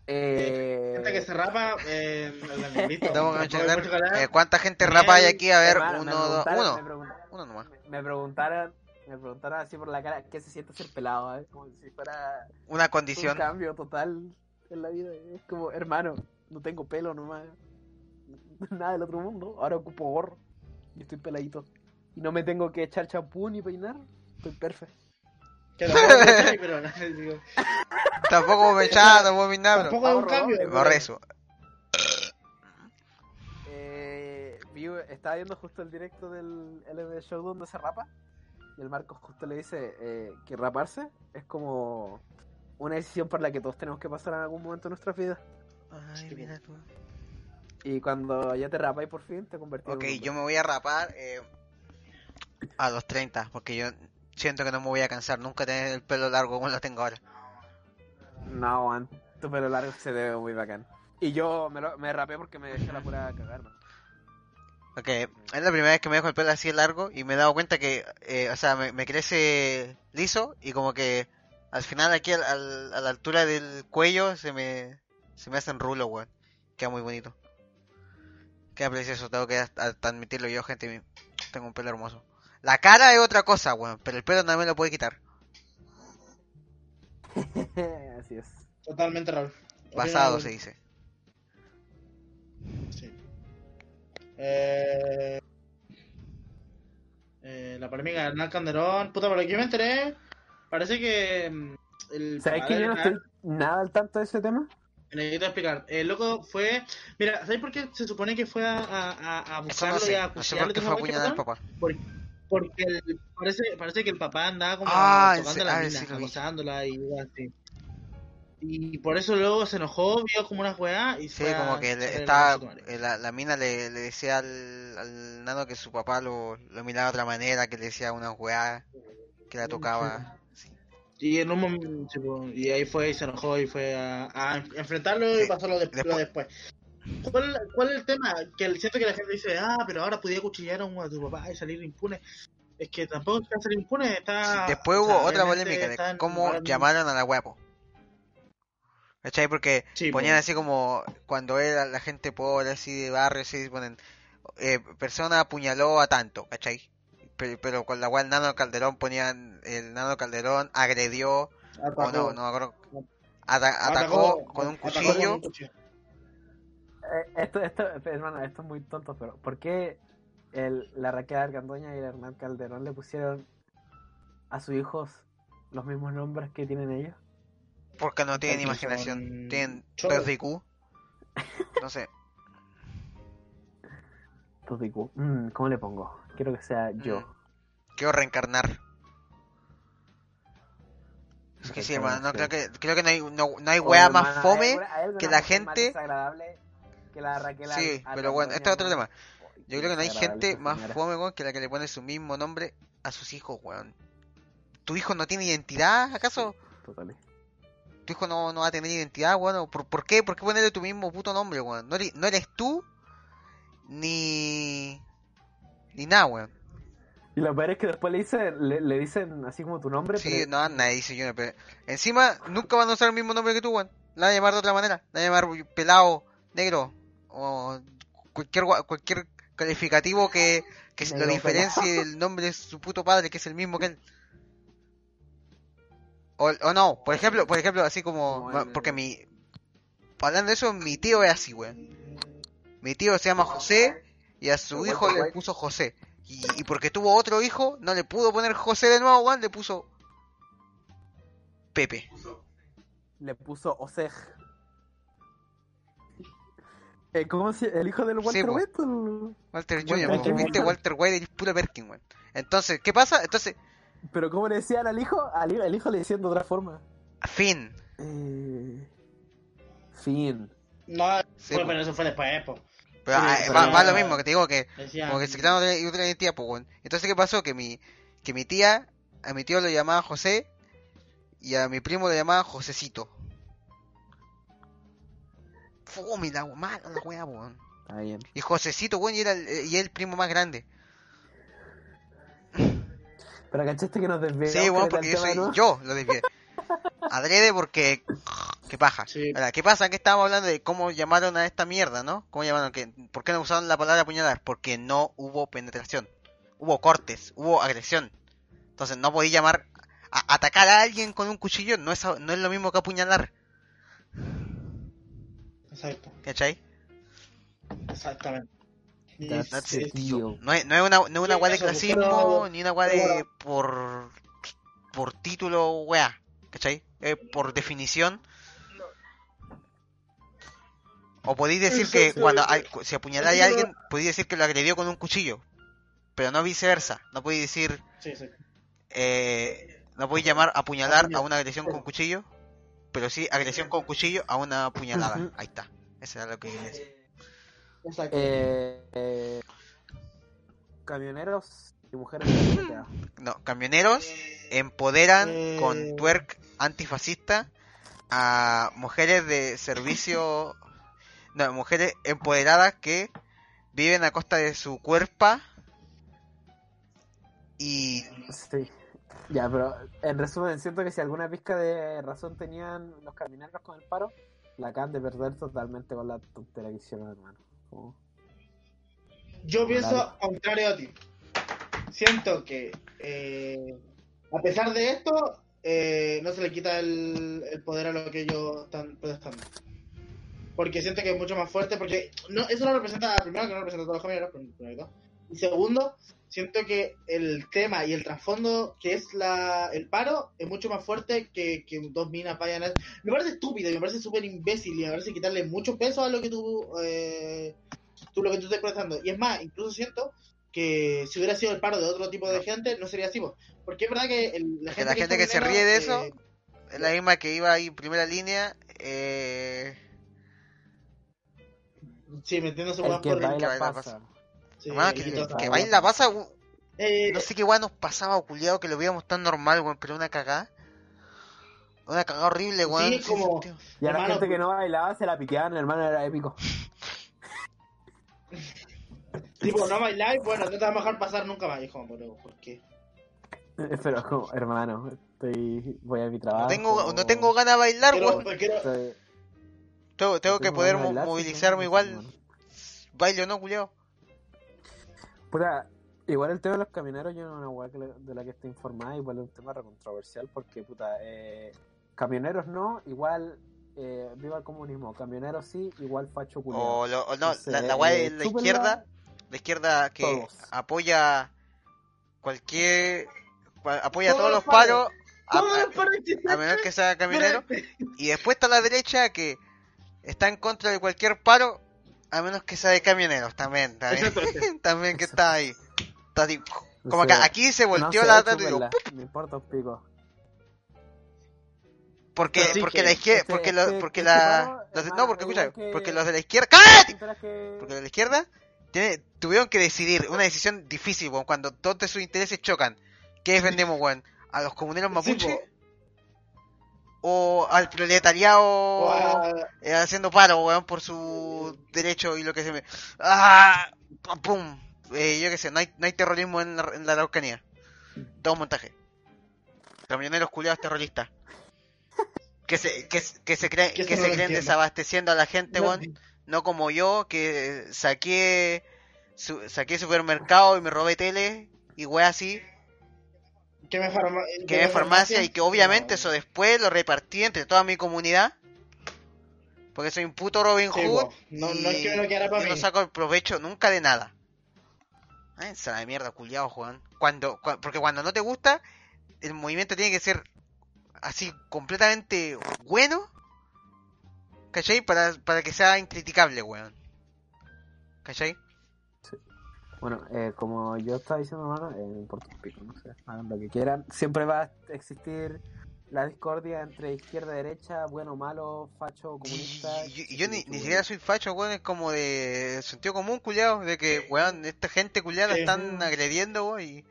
Eh, Gente que se rapa, eh, eh, ¿Cuánta gente rapa hay aquí? A ver, hermano, uno, dos, uno. Uno nomás. me preguntaron, me preguntaron así por la cara, ¿qué se siente ser pelado? eh? Como si fuera Una un condición. cambio total en la vida. Es como, hermano, no tengo pelo nomás. Nada del otro mundo. Ahora ocupo gorro. Y estoy peladito. Y no me tengo que echar champú ni peinar. Estoy perfecto. Que tampoco me echáis, pero no, digo, Tampoco me echaba, tampoco me nada, tampoco es un cambio. me pero- Borré eso. Eh, vi- estaba viendo justo el directo del LB Show donde se rapa. Y el Marcos justo le dice eh, que raparse es como una decisión por la que todos tenemos que pasar en algún momento de nuestra vida. Ay, mira tú. Y cuando ya te rapas por fin, te convertís en Ok, un hombre. yo me voy a rapar eh, a los 30, porque yo siento que no me voy a cansar nunca tener el pelo largo como lo tengo ahora. No, man, tu pelo largo se ve muy bacán. Y yo me, lo, me rapé porque me dejé la pura cagar, man. Ok, es la primera vez que me dejo el pelo así largo y me he dado cuenta que, eh, o sea, me, me crece liso y como que al final aquí al- al- a la altura del cuello se me, se me hacen rulos, weón. Queda muy bonito. Queda precioso, tengo que admitirlo yo, gente. Tengo un pelo hermoso. La cara es otra cosa, weón, pero el pelo no me lo puede quitar. Así es. Totalmente Raúl. Basado se dice. Sí. Eh, eh, la polémica de Hernán Calderón. Puta, por lo que yo me enteré, parece que mm, el ¿Sabes que yo no estoy nada al tanto de ese tema? Necesito explicar. El loco fue. Mira, ¿sabes por qué se supone que fue a, a, a- a Eso no buscarlo y sé, a no sé acuchillarlo por qué fue el cuestión? papá. Por- porque el- parece, parece que el papá andaba como Ah, tocando ese- la ah, mina, sí vi. acosándola y algo así. Y por eso luego se enojó, vio como una weá y Sí, fue a como que le, estaba, eh, la, la mina le, le decía al, al nano que su papá lo, lo miraba de otra manera, que le decía una weá, que la tocaba. Sí. Y en un momento, y ahí fue y se enojó y fue a, a enfrentarlo y Sí, pasó lo, de- lo después. ¿Cuál, ¿Cuál es el tema? Que el- siento que la gente dice, ah, pero ahora podía cuchillar a, un- a tu papá y salir impune. Es que tampoco está salir impune, está... Después o hubo sea, otra polémica de cómo llamaron a la huevo. ¿Cachai? Porque Sí, ponían po. así como cuando era la gente pobre, así de barrio, así ponen, eh, persona apuñaló a tanto, ¿cachai? Pero, pero con la cual Nano Calderón ponían, el Nano Calderón agredió, o no, no atacó, con un atacó cuchillo. con un cuchillo. Eh, esto, esto, hermano, esto es muy tonto, pero ¿por qué el, la Raquel Argandoña y el Hernán Calderón le pusieron a sus hijos los mismos nombres que tienen ellos? Porque no tienen Porque imaginación, son tienen choros. 2 IQ. No sé. Todiku. Mm, ¿Cómo le pongo? Quiero que sea yo. Mm. Quiero reencarnar. Es que sí, hermano, no, creo que, creo que no hay, no, no hay wea más hermana, fome. que la más gente- desagradable que la Raquel Sí, pero bueno, este es otro tema. Yo creo que no hay gente más fome, weón, que la que le pone su mismo nombre a sus hijos, weón. ¿Tu hijo no tiene identidad, acaso? Total. ¿Tu hijo no, no va a tener identidad, weón? ¿O ¿Por, ¿Por qué? ¿Por qué ponerle tu mismo puto nombre, weón? No eres, no eres tú, ni... Ni nada, weón. Y lo peor es que después le dicen, le, le dicen así como tu nombre, Sí, pero no, nadie dice Junior, pero... Encima, nunca van a usar el mismo nombre que tú, weón. La van a llamar de otra manera. La van a llamar pelado, negro, o cualquier, cualquier calificativo que, que lo diferencie del nombre de su puto padre, que es el mismo que él. O, o no, por ejemplo, por ejemplo, así como... Porque mi... Hablando de eso, mi tío es así, weón. Mi tío se llama José y a su hijo le puso José. Y, y porque tuvo otro hijo, no le pudo poner José de nuevo, weón, le puso Pepe. le puso Osej. Eh, ¿Cómo se El hijo del Walter po. White. el- Walter Walter Jr., viste Walter White es pura Perkin, weón. Entonces, ¿qué pasa? Entonces, Pero ¿cómo le decían al hijo? Al hijo, el hijo le decían de otra forma. fin. Eh... Fin. No, Sí, pero eso fue después, po. Pero, Sí, ah, pero- va, va lo mismo, que te digo que Decían, como que se crearon otra, otra identidad, pues, weón. Entonces, ¿qué pasó? Que mi, que mi tía, a mi tío lo llamaba José y a mi primo lo llamaba Josecito. Fome la mala la weá, weón. Está bien. Y Josecito, weón, y era el, y el primo más grande. Pero cachaste que nos desviamos. Sí, weón, porque yo tema, soy ¿no? yo lo desvié. Adrede porque qué paja. Sí. Ahora, ¿qué pasa? Que estábamos hablando de cómo llamaron a esta mierda, ¿no? ¿Cómo llamaron? que ¿Por qué no usaron la palabra apuñalar? Porque no hubo penetración. Hubo cortes, hubo agresión. Entonces no podía llamar a atacar a alguien con un cuchillo no es no es lo mismo que apuñalar, Exacto, ¿cachai? exactamente. Y- That's That's sí, it, it. tío. No es, no es una, no es una Sí, weá de clasismo, pero- ni una weá de por por título, weá, ¿cachai? Eh, por definición. O podéis decir que cuando hay- si apuñaláis a alguien, podéis decir que lo agredió con un cuchillo. Pero no viceversa. No podéis decir, sí, sí. eh, no podéis llamar apuñalar a una agresión con cuchillo. Pero sí agresión con cuchillo a una apuñalada. Ujú. Ahí está. Eso era lo que quería decir. Eh, eh, camioneros y mujeres. No, camioneros empoderan Eh. con twerk antifascista a mujeres de servicio, no, mujeres empoderadas que viven a costa de su cuerpo y Sí. Ya, pero en resumen, siento que si alguna pizca de razón tenían los camioneros con el paro, la acaban de perder totalmente con la tontería que hicieron, hermano. Yo pienso contrario a ti. Siento que, eh, a pesar de esto, eh, no se le quita el, el poder a lo que ellos están protestando. Porque siento que es mucho más fuerte, porque no, eso no representa, primero que no representa a todos los camioneros, primero. Y segundo, siento que el tema y el trasfondo que es la, el paro es mucho más fuerte que, que dos minas vayan a... Me parece estúpido y me parece súper imbécil y me parece quitarle mucho peso a lo que tú... Eh, tú lo que tú estás protestando. Y es más, incluso siento que si hubiera sido el paro de otro tipo de gente, no sería así. po. Porque es verdad que el- la Que gente, la gente que se ríe de eh, eso, es la misma que iba ahí en primera línea. Eh, sí, metiéndose El más que por el- baila pasa. Sí, que, que baila pasa, Eh, no sé qué weá nos pasaba, culiado, que lo veíamos tan normal, weón, pero una cagada. Una cagada horrible, weón. Sí, como- sentido. Y a la gente que no bailaba se la piqueaban, hermano, era épico. tipo, no bailáis, bueno, no te va a dejar pasar nunca más. hijo pero ¿por qué? Pero como, hermano, estoy, voy a mi trabajo. No tengo, no tengo ganas de bailar, weón. quiero- Estoy- Tengo, tengo que poder bailar, movilizarme sí, igual. hermano. Baile o no, culiado. Puta, igual el tema de los camioneros, yo no una weá de la que estoy informada, igual es un tema controversial porque, puta, eh, camioneros no, igual eh, viva el comunismo, camioneros sí, igual facho culiado. O, lo- o no, Entonces, la, la weá de la izquierda, la izquierda que todos. apoya cualquier. cua- apoya Todos todos los paros, a, Todos los a- a menos que sea camionero. Y después está la derecha que está en contra de cualquier paro, A menos que sea de camioneros, también. También, también que está ahí. Está así, No Como sé, que aquí se volteó no sé, la otra y digo, Me importa un pico. porque, porque que la izquierda, este- porque, lo- este- porque este la, los no, porque es escucha, que- porque los de la izquierda, ¡cállate! Que- Porque los de la izquierda tiene- tuvieron que decidir una decisión difícil, weón, cuando todos sus intereses chocan. ¿Qué defendemos, weón? ¿A los comuneros mapuche? ¿O al proletariado eh, haciendo paro, weón, por su derecho y lo que se me... ¡Ah! ¡Pum! Eh, yo qué sé, no hay, no hay terrorismo en la, en la Araucanía. Todo un montaje. Camioneros culiados terroristas. Que se, que, que se creen, Que se creen entiendo. desabasteciendo a la gente, No, weón. No como yo, que saqué su, saqué supermercado y me robé tele y weá así, que me farma- que me farmacia y que obviamente No. eso después lo repartí entre toda mi comunidad. Porque soy un puto Robin Hood. No- y no es que me saco el provecho nunca de nada. Ah, esa de mierda, culiado, Juan. Cuando, cua- porque cuando no te gusta, el movimiento tiene que ser así completamente bueno. ¿Cachai? Para, para que sea incriticable, weón. ¿Cachai? Bueno, eh, como yo estaba diciendo, hermano, eh, me importa un pico, no sé, hagan lo que quieran. Siempre va a existir la discordia entre izquierda y derecha, bueno, malo, facho, comunista. Y, y- y yo ni, ni siquiera soy facho, weón, es como de sentido común, culiado, de que, weón, esta gente culiada la están agrediendo, weón, y,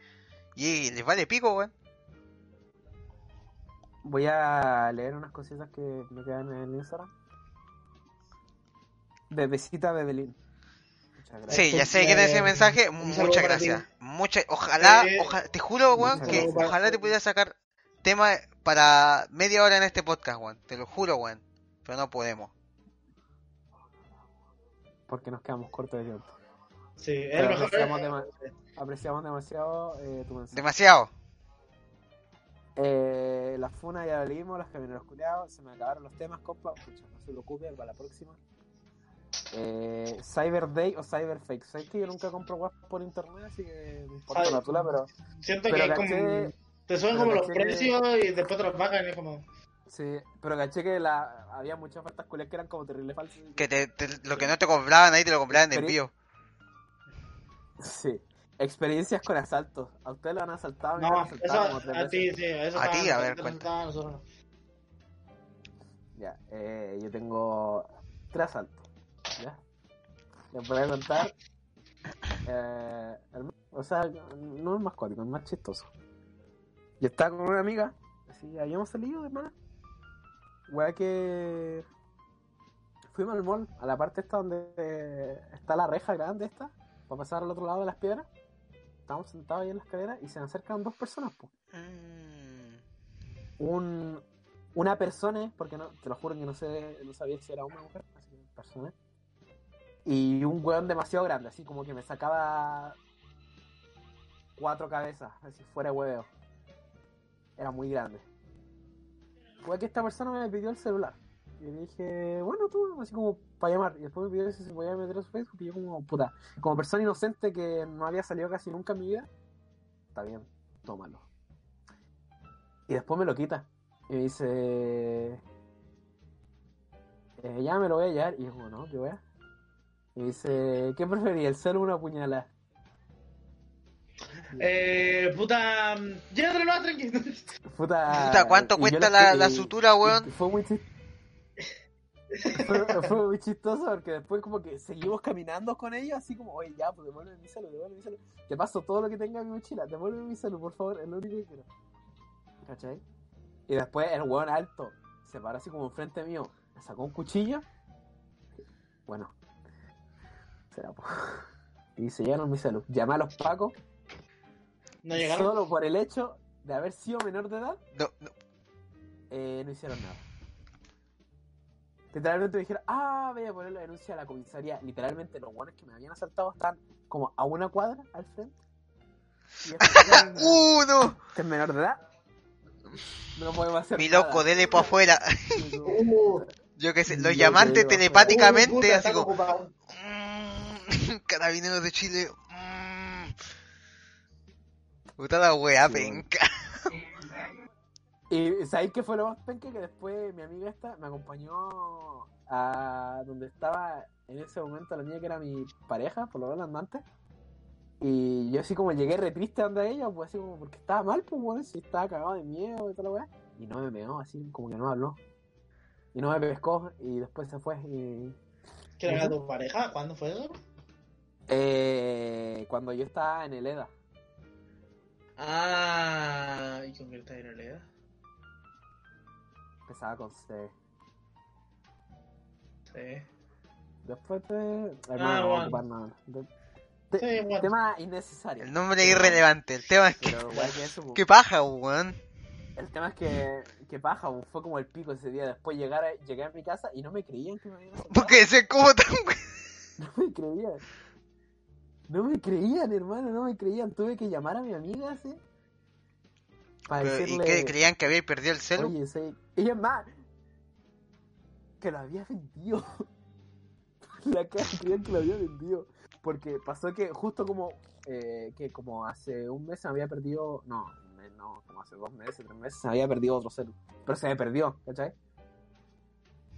y les vale pico, weón. Voy a leer unas cositas que me quedan en el Instagram. Bebecita Bebelín. Muchas. Sí, ya sé que Eh, ese mensaje, muchas gracias. Mucha, ojalá, Eh, oja- te juro, weón, muchas que ojalá te pudiera sacar tema para media hora en este podcast, weón, te lo juro, weón, pero no podemos. Porque nos quedamos cortos de tiempo. Sí, es Pero el mejor. apreciamos, dema- apreciamos demasiado eh, tu mensaje. Demasiado. Eh, la funa ya la leímos, los camioneros culiados, se me acabaron los temas, compa. Pucha, no se preocupe, para la próxima. Eh, Cyber Day o Cyber Fake. Sabes que yo nunca compro web por internet, así que me importa la tula, pero Siento pero que es caché- como. Te suben como los que- precios y después te los bajan y es como. sí, pero caché que la, había muchas ofertas culiadas que eran como terrible falsas. Que te, te- lo que no te compraban ahí te lo compraban de envío. Sí. Experiencias con asaltos. ¿A ustedes lo han asaltado? Me han No, asaltado como eso tres a ti, sí, eso A ti, a ver, cuenta. Ya, eh, yo tengo tres asaltos. Les voy a contar. eh, el- o sea, no es más cuático, es más chistoso. Yo estaba con una amiga, así, habíamos salido, hermano. Wea que. Fuimos al mall, a la parte esta donde eh, está la reja grande esta, para pasar al otro lado de las piedras. Estábamos sentados ahí en la escalera y se acercan dos personas, pues. Mm. un una persona, porque no, te lo juro que no sé, no sabía si era hombre o mujer, así que persona. Y un weón demasiado grande, así como que me sacaba cuatro cabezas, así fuera hueveo. Era muy grande. Fue que esta persona me pidió el celular. Y le dije, bueno, tú, así como para llamar. Y después me pidió si se podía meter a su Facebook. Y yo, como, puta, como persona inocente que no había salido casi nunca en mi vida, está bien, tómalo. Y después me lo quita. Y me dice, eh, ya me lo voy a llevar. Y yo, como, no, ¿qué voy a? Y dice, ¿qué prefería, el celo o una puñalada? Eh, puta. Llévatelo más tranquilo. Puta, Puta, ¿cuánto cuesta la, la sutura, weón? Fue muy chistoso. Fue, fue muy chistoso porque después como que seguimos caminando con ellos así como, oye ya, pues devuelve mi celu, devuelve mi celu. Te paso todo lo que tenga en mi mochila, devuelve mi celu, por favor, es lo único que quiero. ¿Cachai? Y después el weón alto se para así como enfrente mío, me sacó un cuchillo. Bueno, será po. Y se llevaron mi celu. Llamé a los pacos No llegaron. solo por el hecho de haber sido menor de edad No, no. eh, no hicieron nada. Literalmente me dijeron, ah, voy a poner la denuncia a la comisaría. Literalmente los buenos que me habían asaltado están como a una cuadra al frente. ¡Uh, no! que es menor de edad. No podemos hacer Mi nada. loco, dele pa' afuera. Yo qué sé, los llamantes telepáticamente, uh, así como... ocupados. "Mm, Carabineros de Chile. mm". Puta la wea, Sí, penca. Y ¿sabéis qué fue lo más penca? Que después mi amiga esta me acompañó a donde estaba en ese momento la niña que era mi pareja, por lo menos andante. Y yo así como llegué re triste donde ella, pues así como porque estaba mal, pues bueno, si estaba cagado de miedo y toda la weá. Y no me meó, así como que no me habló. Y no me pescó y después se fue. Y... ¿Quién era tu pareja? ¿Cuándo fue eso? Eh, cuando yo estaba en el EDA. Ah, ¿y con qué está en realidad? Empezaba con C. Sí. Después de... Ah, Hermano, no voy a bueno. ocupar nada. De- te- Sí, bueno. Tema innecesario. El nombre es irrelevante. El tema es que. Pero, que eso. ¿Qué paja, weón? El tema es que, que paja, fue como el pico ese día. Después llegar a- llegué a mi casa y no me creían que me habían. Porque ese como tan. No me creían. No me creían, hermano, no me creían. Tuve que llamar a mi amiga así. Para Pero, ¿Y decirle, qué? ¿Creían que había perdido el celu? oye, sí. Ella es más. Que lo había vendido. La cara creían que lo había vendido. Porque pasó que justo como eh, que como hace un mes se había perdido. No, no, como hace dos meses, tres meses se había perdido otro celu. Pero se me perdió, ¿cachai?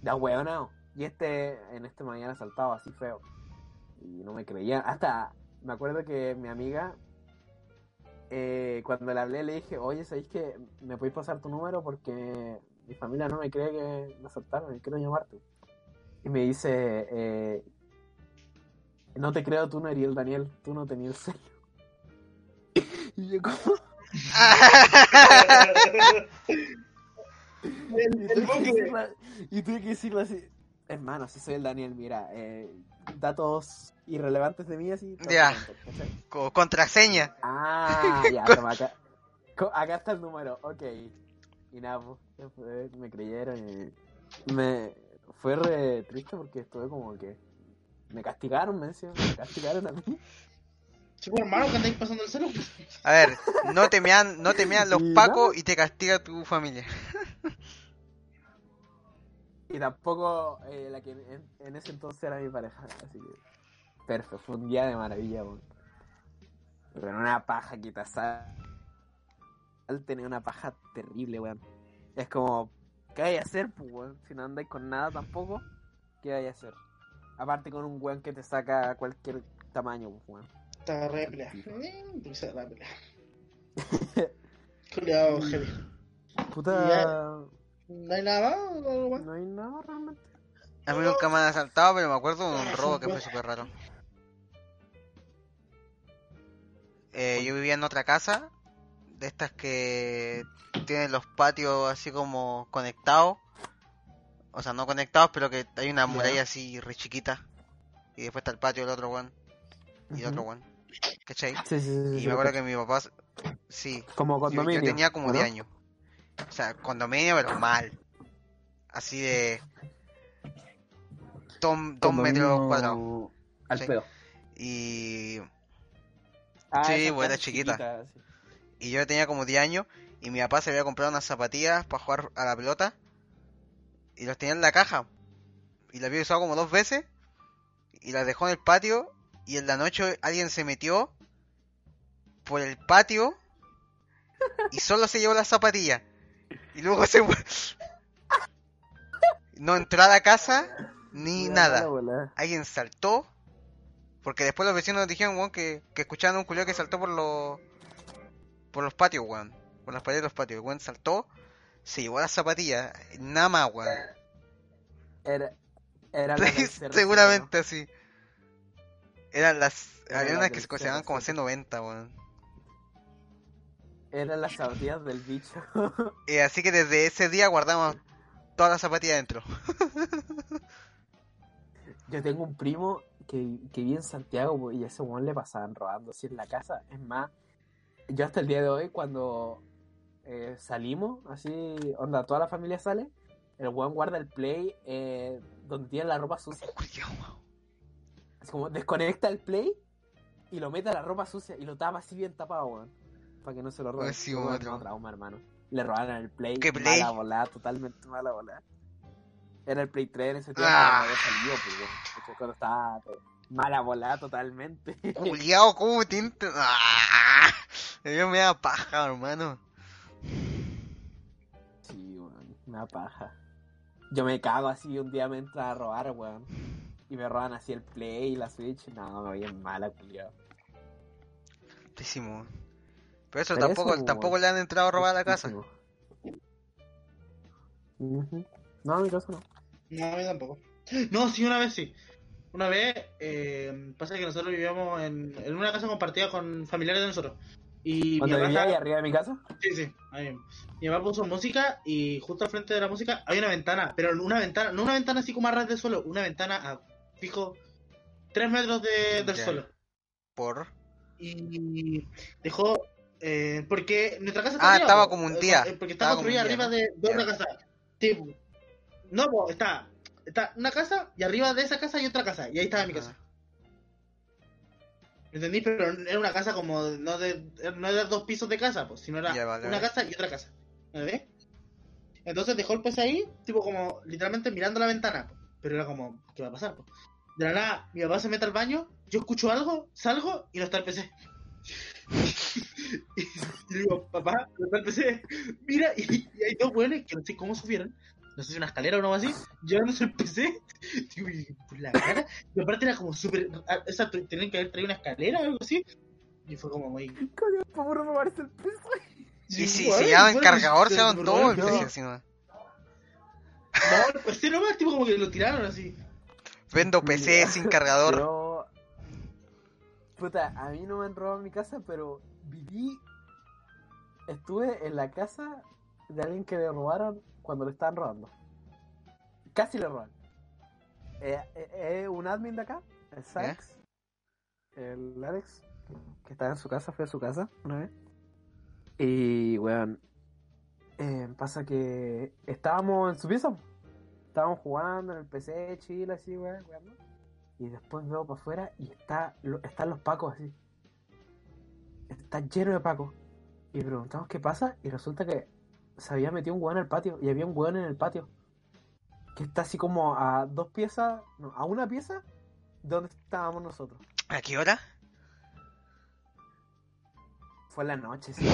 Da hueonao. Y este, en este me habían asaltado así feo. Y no me creían. Hasta me acuerdo que mi amiga, eh, cuando le hablé, le dije, oye, ¿sabéis que me podéis pasar tu número? Porque mi familia no me cree que me asaltaron y quiero llamarte. Y me dice, eh, no te creo, tú no eres el Daniel, tú no tenías el sello. Y yo como... el, Y tuve, que decirle, y tuve que decirle así, hermano, si soy el Daniel, mira, eh, datos irrelevantes de mí así. Ya. contraseña. Ah, ya, toma acá. Acá está el número, ok. Y nada, pues, me creyeron y me fue re triste porque estuve como que me castigaron, me decían, me castigaron a mí. Chico hermano, que andáis pasando el celu. A ver, no te mean, no te mean los Y pacos y te castiga tu familia. Y tampoco eh, la que en, en ese entonces era mi pareja, así que perfecto, fue un día de maravilla, weón. Pero en una paja que te asal- al tener una paja terrible, weón. Es como, ¿qué hay a hacer, pues, weón? Si no andáis con nada tampoco, ¿qué hay a hacer? Aparte con un weón que te saca cualquier tamaño, pues, weón. Te agarré de pelea. Te hice la pelea. Culeado, heavy. Puta, ¿No hay nada no hay nada realmente. A mí nunca me han asaltado, pero me acuerdo de un robo que fue súper raro. Eh, yo vivía en otra casa, de estas que tienen los patios así como conectados. O sea, no conectados, pero que hay una muralla así re chiquita. Y después está el patio del otro one. Y el otro one. ¿Cachai? Sí, sí, sí. sí, Y me acuerdo que mi papá... Sí. Como yo, condominio. yo tenía como ¿o 10 no? años. O sea, condominio, pero mal. Así de... Dos, dos metros cuadrados. Al Sí. pedo. Y, Ah, Sí, pues, era chiquita. sí. y yo tenía como 10 años. Y mi papá se había comprado unas zapatillas para jugar a la pelota. Y las tenía en la caja. Y las había usado como dos veces. Y las dejó en el patio. Y en la noche alguien se metió por el patio. Y solo se llevó las zapatillas. Y luego se. No entró a la casa ni nada. alguien saltó. Porque después los vecinos nos dijeron, weón, que, que escuchaban a un culio que saltó por los por los patios, weón. Por las paredes de los patios. El weón saltó, se llevó las zapatillas, nada más, weón. Era, era la Seguramente así. Eran las. Del que se consideraban cerro, como sí. C90, weón. Eran las zapatillas del bicho. Y así que desde ese día guardamos todas las zapatillas dentro. Yo tengo un primo que, que vive en Santiago po, y a ese weón le pasaban robando así en la casa. Es más, yo hasta el día de hoy, cuando eh, salimos, así, onda, toda la familia sale, el weón guarda el play eh, donde tiene la ropa sucia. Así como desconecta el play y lo mete a la ropa sucia y lo tapa así bien tapado, weón. Para que no se lo roben. Pues sí, Ese weón otro. no trauma, hermano. Le robaron el play. ¿Qué Play? Mala volada, totalmente mala volada. Era el Play 3 en ese tiempo Ah. cuando había salido, pues, weón. Cuando estaba pues, mala volada totalmente. Culiao, ¿cómo te ent- ¡Ah! Yo me da paja, hermano. Una paja. Yo me cago así, un día me entra a robar, weón. Y me roban así el Play y la Switch. No, me voy en mala, culiao. Pésimo. Pero eso Pero tampoco, eso, tampoco le han entrado a robar a la casa. No, a mi casa no. No, a mí tampoco. No, sí, una vez sí. Una vez, eh, pasa que nosotros vivíamos en, en una casa compartida con familiares de nosotros. Y papá vivía ahí arriba de mi casa, Sí, sí, ahí mismo. Mi papá puso música y justo al frente de la música hay una ventana, pero una ventana, no una ventana así como a ras del suelo, una ventana a fijo 3 metros de- del Ya. suelo. Por. Y dejó, eh, porque nuestra casa Ah, arriba, estaba como un eh, día. eh, Porque está construida arriba de, de otra casa. Sí, po. no, po, está, está una casa y arriba de esa casa hay otra casa, y ahí estaba mi casa. ¿Entendí? Pero era una casa como, no de, no era dos pisos de casa, pues, sino era Ya, vale, una vale. casa y otra casa. ¿Me? Entonces dejó el PC ahí, tipo como literalmente mirando la ventana. po. Pero era como, ¿qué va a pasar? po? De la nada, mi papá se mete al baño, yo escucho algo, salgo y no está el PC. y, le digo, papá, no está el PC. Mira, y, y hay dos buenos que no sé cómo subieron. No sé si una escalera o algo así, llevándose el PC. Digo, y por la cara. Y aparte era como súper. ah, O sea, tu- tenían que haber traído una escalera o algo así. Y fue como muy. coño, por robarse el peso. Y si igual, se llaman igual, cargador, se pero todo el PC no. encima. No, el PC nomás, tipo como que lo tiraron así. Vendo PC sin cargador. Yo. Puta, a mí no me han robado mi casa, pero viví. Estuve en la casa de alguien que le robaron cuando le estaban robando. Casi le roban. Eh, eh, eh, un admin de acá, el Sax, el Alex, que estaba en su casa, fue a su casa una vez. Y, weón, eh, pasa que estábamos en su piso. Estábamos jugando en el PC, chile, así, weón, jugando. Y después veo para afuera y está, están los pacos así. Está lleno de pacos. Y preguntamos qué pasa y resulta que se había metido un weón al patio y había un weón en el patio. Que está así como a dos piezas, no, a una pieza de donde estábamos nosotros. ¿A qué hora? Fue en la noche, sí.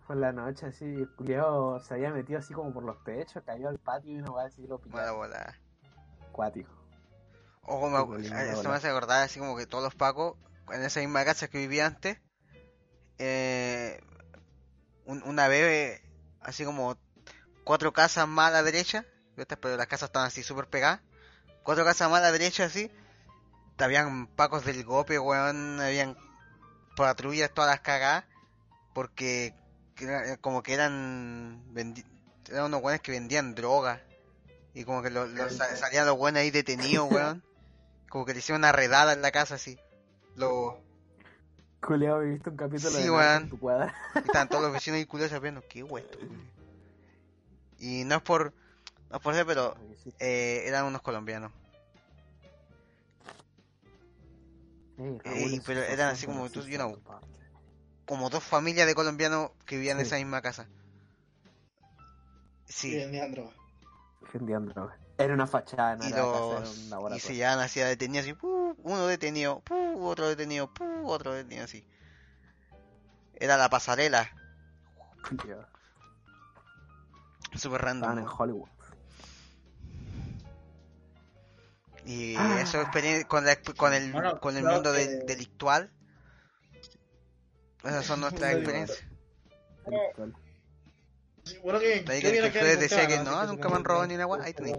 Fue en la noche, así. El culiao se había metido así como por los techos, cayó al patio y una weá así lo pilló. bola. Acuático. Ojo, me, eso me hace acordar así como que todos los pacos, en esa misma casa que vivía antes, eh, un- una vez, eh, así como cuatro casas más a la derecha, pero las casas estaban así súper pegadas, cuatro casas más a la derecha así, habían pacos del golpe, weón, habían patrullas todas las cagadas, porque como que eran, eran unos weones que vendían droga. Y como que lo- lo- sa- salían los buenos ahí detenidos, weón. Como que le hicieron una redada en la casa así. Lo, Culeado, viste un capítulo Sí, de weón. En tu cuadra. y estaban todos los vecinos ahí curiosos viendo, qué weón. Y no es por, no es por ser, pero eh, eran unos colombianos. Eh, esos pero eran así como tú, you know. Como dos familias de colombianos que vivían en Sí. esa misma casa. Y Sí, vendían droga. Vendían droga. Era una fachada, no y era los y se llevaban así a detenidos uno detenido, ¡pu! otro detenido, ¡pu! otro detenido así. Era la pasarela, Culeado. super Estaban random. en Hollywood. Y Ah. eso experien- con, la, con el, Bueno, con el creo mundo que- del delictual. Esas son nuestras experiencias. Bueno, que, Ahí ¿qué que, que ustedes decían que no, nunca me han robado ni una guay. Ahí tenéis.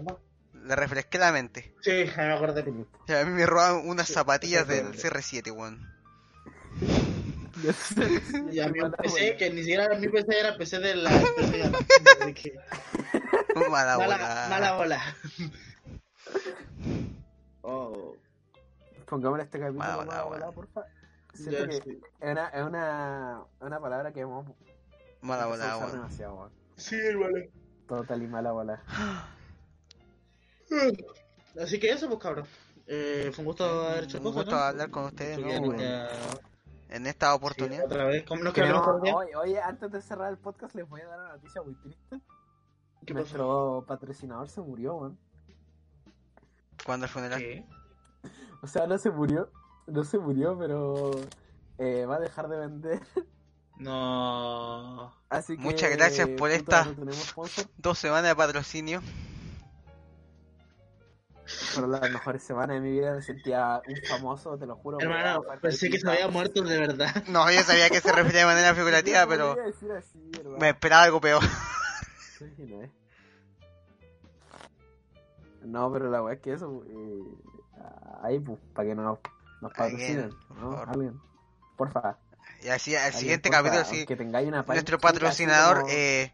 Le refresqué la mente. Sí, me acordé. Sí, listo. O sea, a mí me robaban unas Sí, zapatillas del exactamente. CR7, weón. Y a mí un PC bola. que ni siquiera era mi PC, era PC de la que, Mala bola. mala bola. Oh. Pongámosle este capítulo Mala bola, weón. porfa. Siento que es una, es una, es una palabra que hemos Mala bola, weón. Sí, vale. Total y mala bola. Así que eso, pues cabrón. Eh, fue un gusto haber hecho Un cosas, gusto ¿no? hablar con ustedes, Sí, En esta sí, oportunidad. otra vez. ¿Cómo nos quedamos oye, oye, antes de cerrar el podcast les voy a dar una noticia muy triste. ¿Qué pasó? Nuestro patrocinador se murió, weón. ¿Cuándo el funeral? ¿Qué? O sea, no se murió, no se murió, pero eh, va a dejar de vender No. Así que, Muchas gracias por puta, esta- no tenemos sponsor, Dos semanas de patrocinio. Fueron las mejores semanas de mi vida. Me sentía un famoso, te lo juro. Hermano, pensé que se había muerto de verdad. No, yo sabía que se refería de manera figurativa, No pero así, me esperaba algo peor. Sí, no. No, pero la weá es que eso, eh, ahí, pues, para que nos, nos patrocinen, Alguien, por ¿no? favor. Alguien, porfa. Y así, al siguiente porfa, capítulo, sí. Que tengáis una página Nuestro patrocinador, como- eh,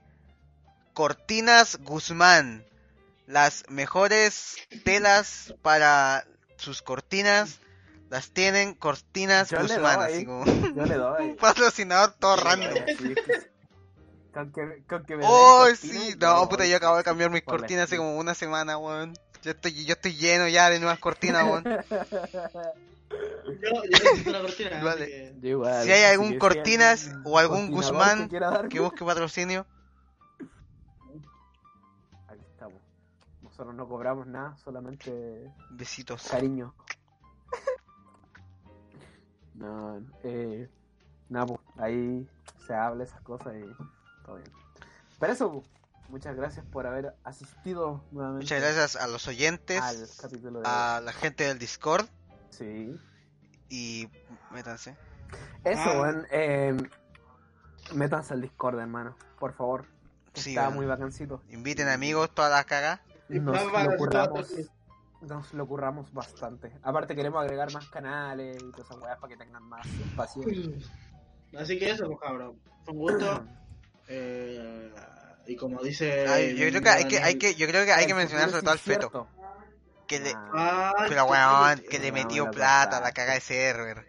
Cortinas Guzmán. Las mejores telas para sus cortinas las tienen Cortinas Yo le Guzmán. doy. Así como Yo le doy. un patrocinador todo random. Sí, Con que, con que me Oh, sí, no, yo puta, yo acabo de cambiar mis cortinas hace como una semana, weón. Yo estoy, yo estoy lleno ya de nuevas cortinas, weón. Yo, yo una cortina. así Vale. que- Yo igual, Si hay algún si Cortinas o algún Guzmán Que busque patrocinio. Nosotros no cobramos nada, solamente Besitos. cariño. No, eh, nada, pues, ahí se habla esas cosas y todo bien. Pero eso, pues, muchas gracias por haber asistido nuevamente Muchas gracias a los oyentes, al capítulo de a la gente del Discord Sí. y métanse. Eso, Ah. weón, eh, métanse al Discord, hermano, por favor. Sí, Está muy bacancito. Inviten amigos, todas las cagas. Nos lo curramos, nos lo curramos bastante. Aparte queremos agregar más canales y todas esas weas para que tengan más espacio. Así que eso, pues cabrón. Fue un gusto. Eh, y como dice. Ay, yo creo que hay que, hay que, yo creo que hay que mencionar sobre todo al feto. Que le, Ah, pero weón, que le No, metió la plata a la caga de server.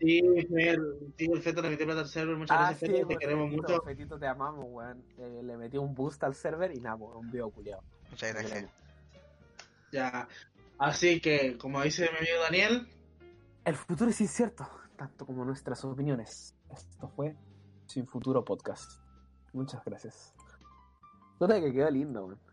Sí, Fer, sí, el feto le metió plata al server. Muchas Ah, gracias, sí, feto. Te pues, queremos Fetito, mucho. Fetito, te amamos, weón. Eh, le metió un boost al server y nada, un video culiado. Muchas gracias. Ya. Así que, como dice mi amigo Daniel, El futuro es incierto, tanto como nuestras opiniones. Esto fue Sin Futuro Podcast. Muchas gracias. Puta que quedó lindo, weón.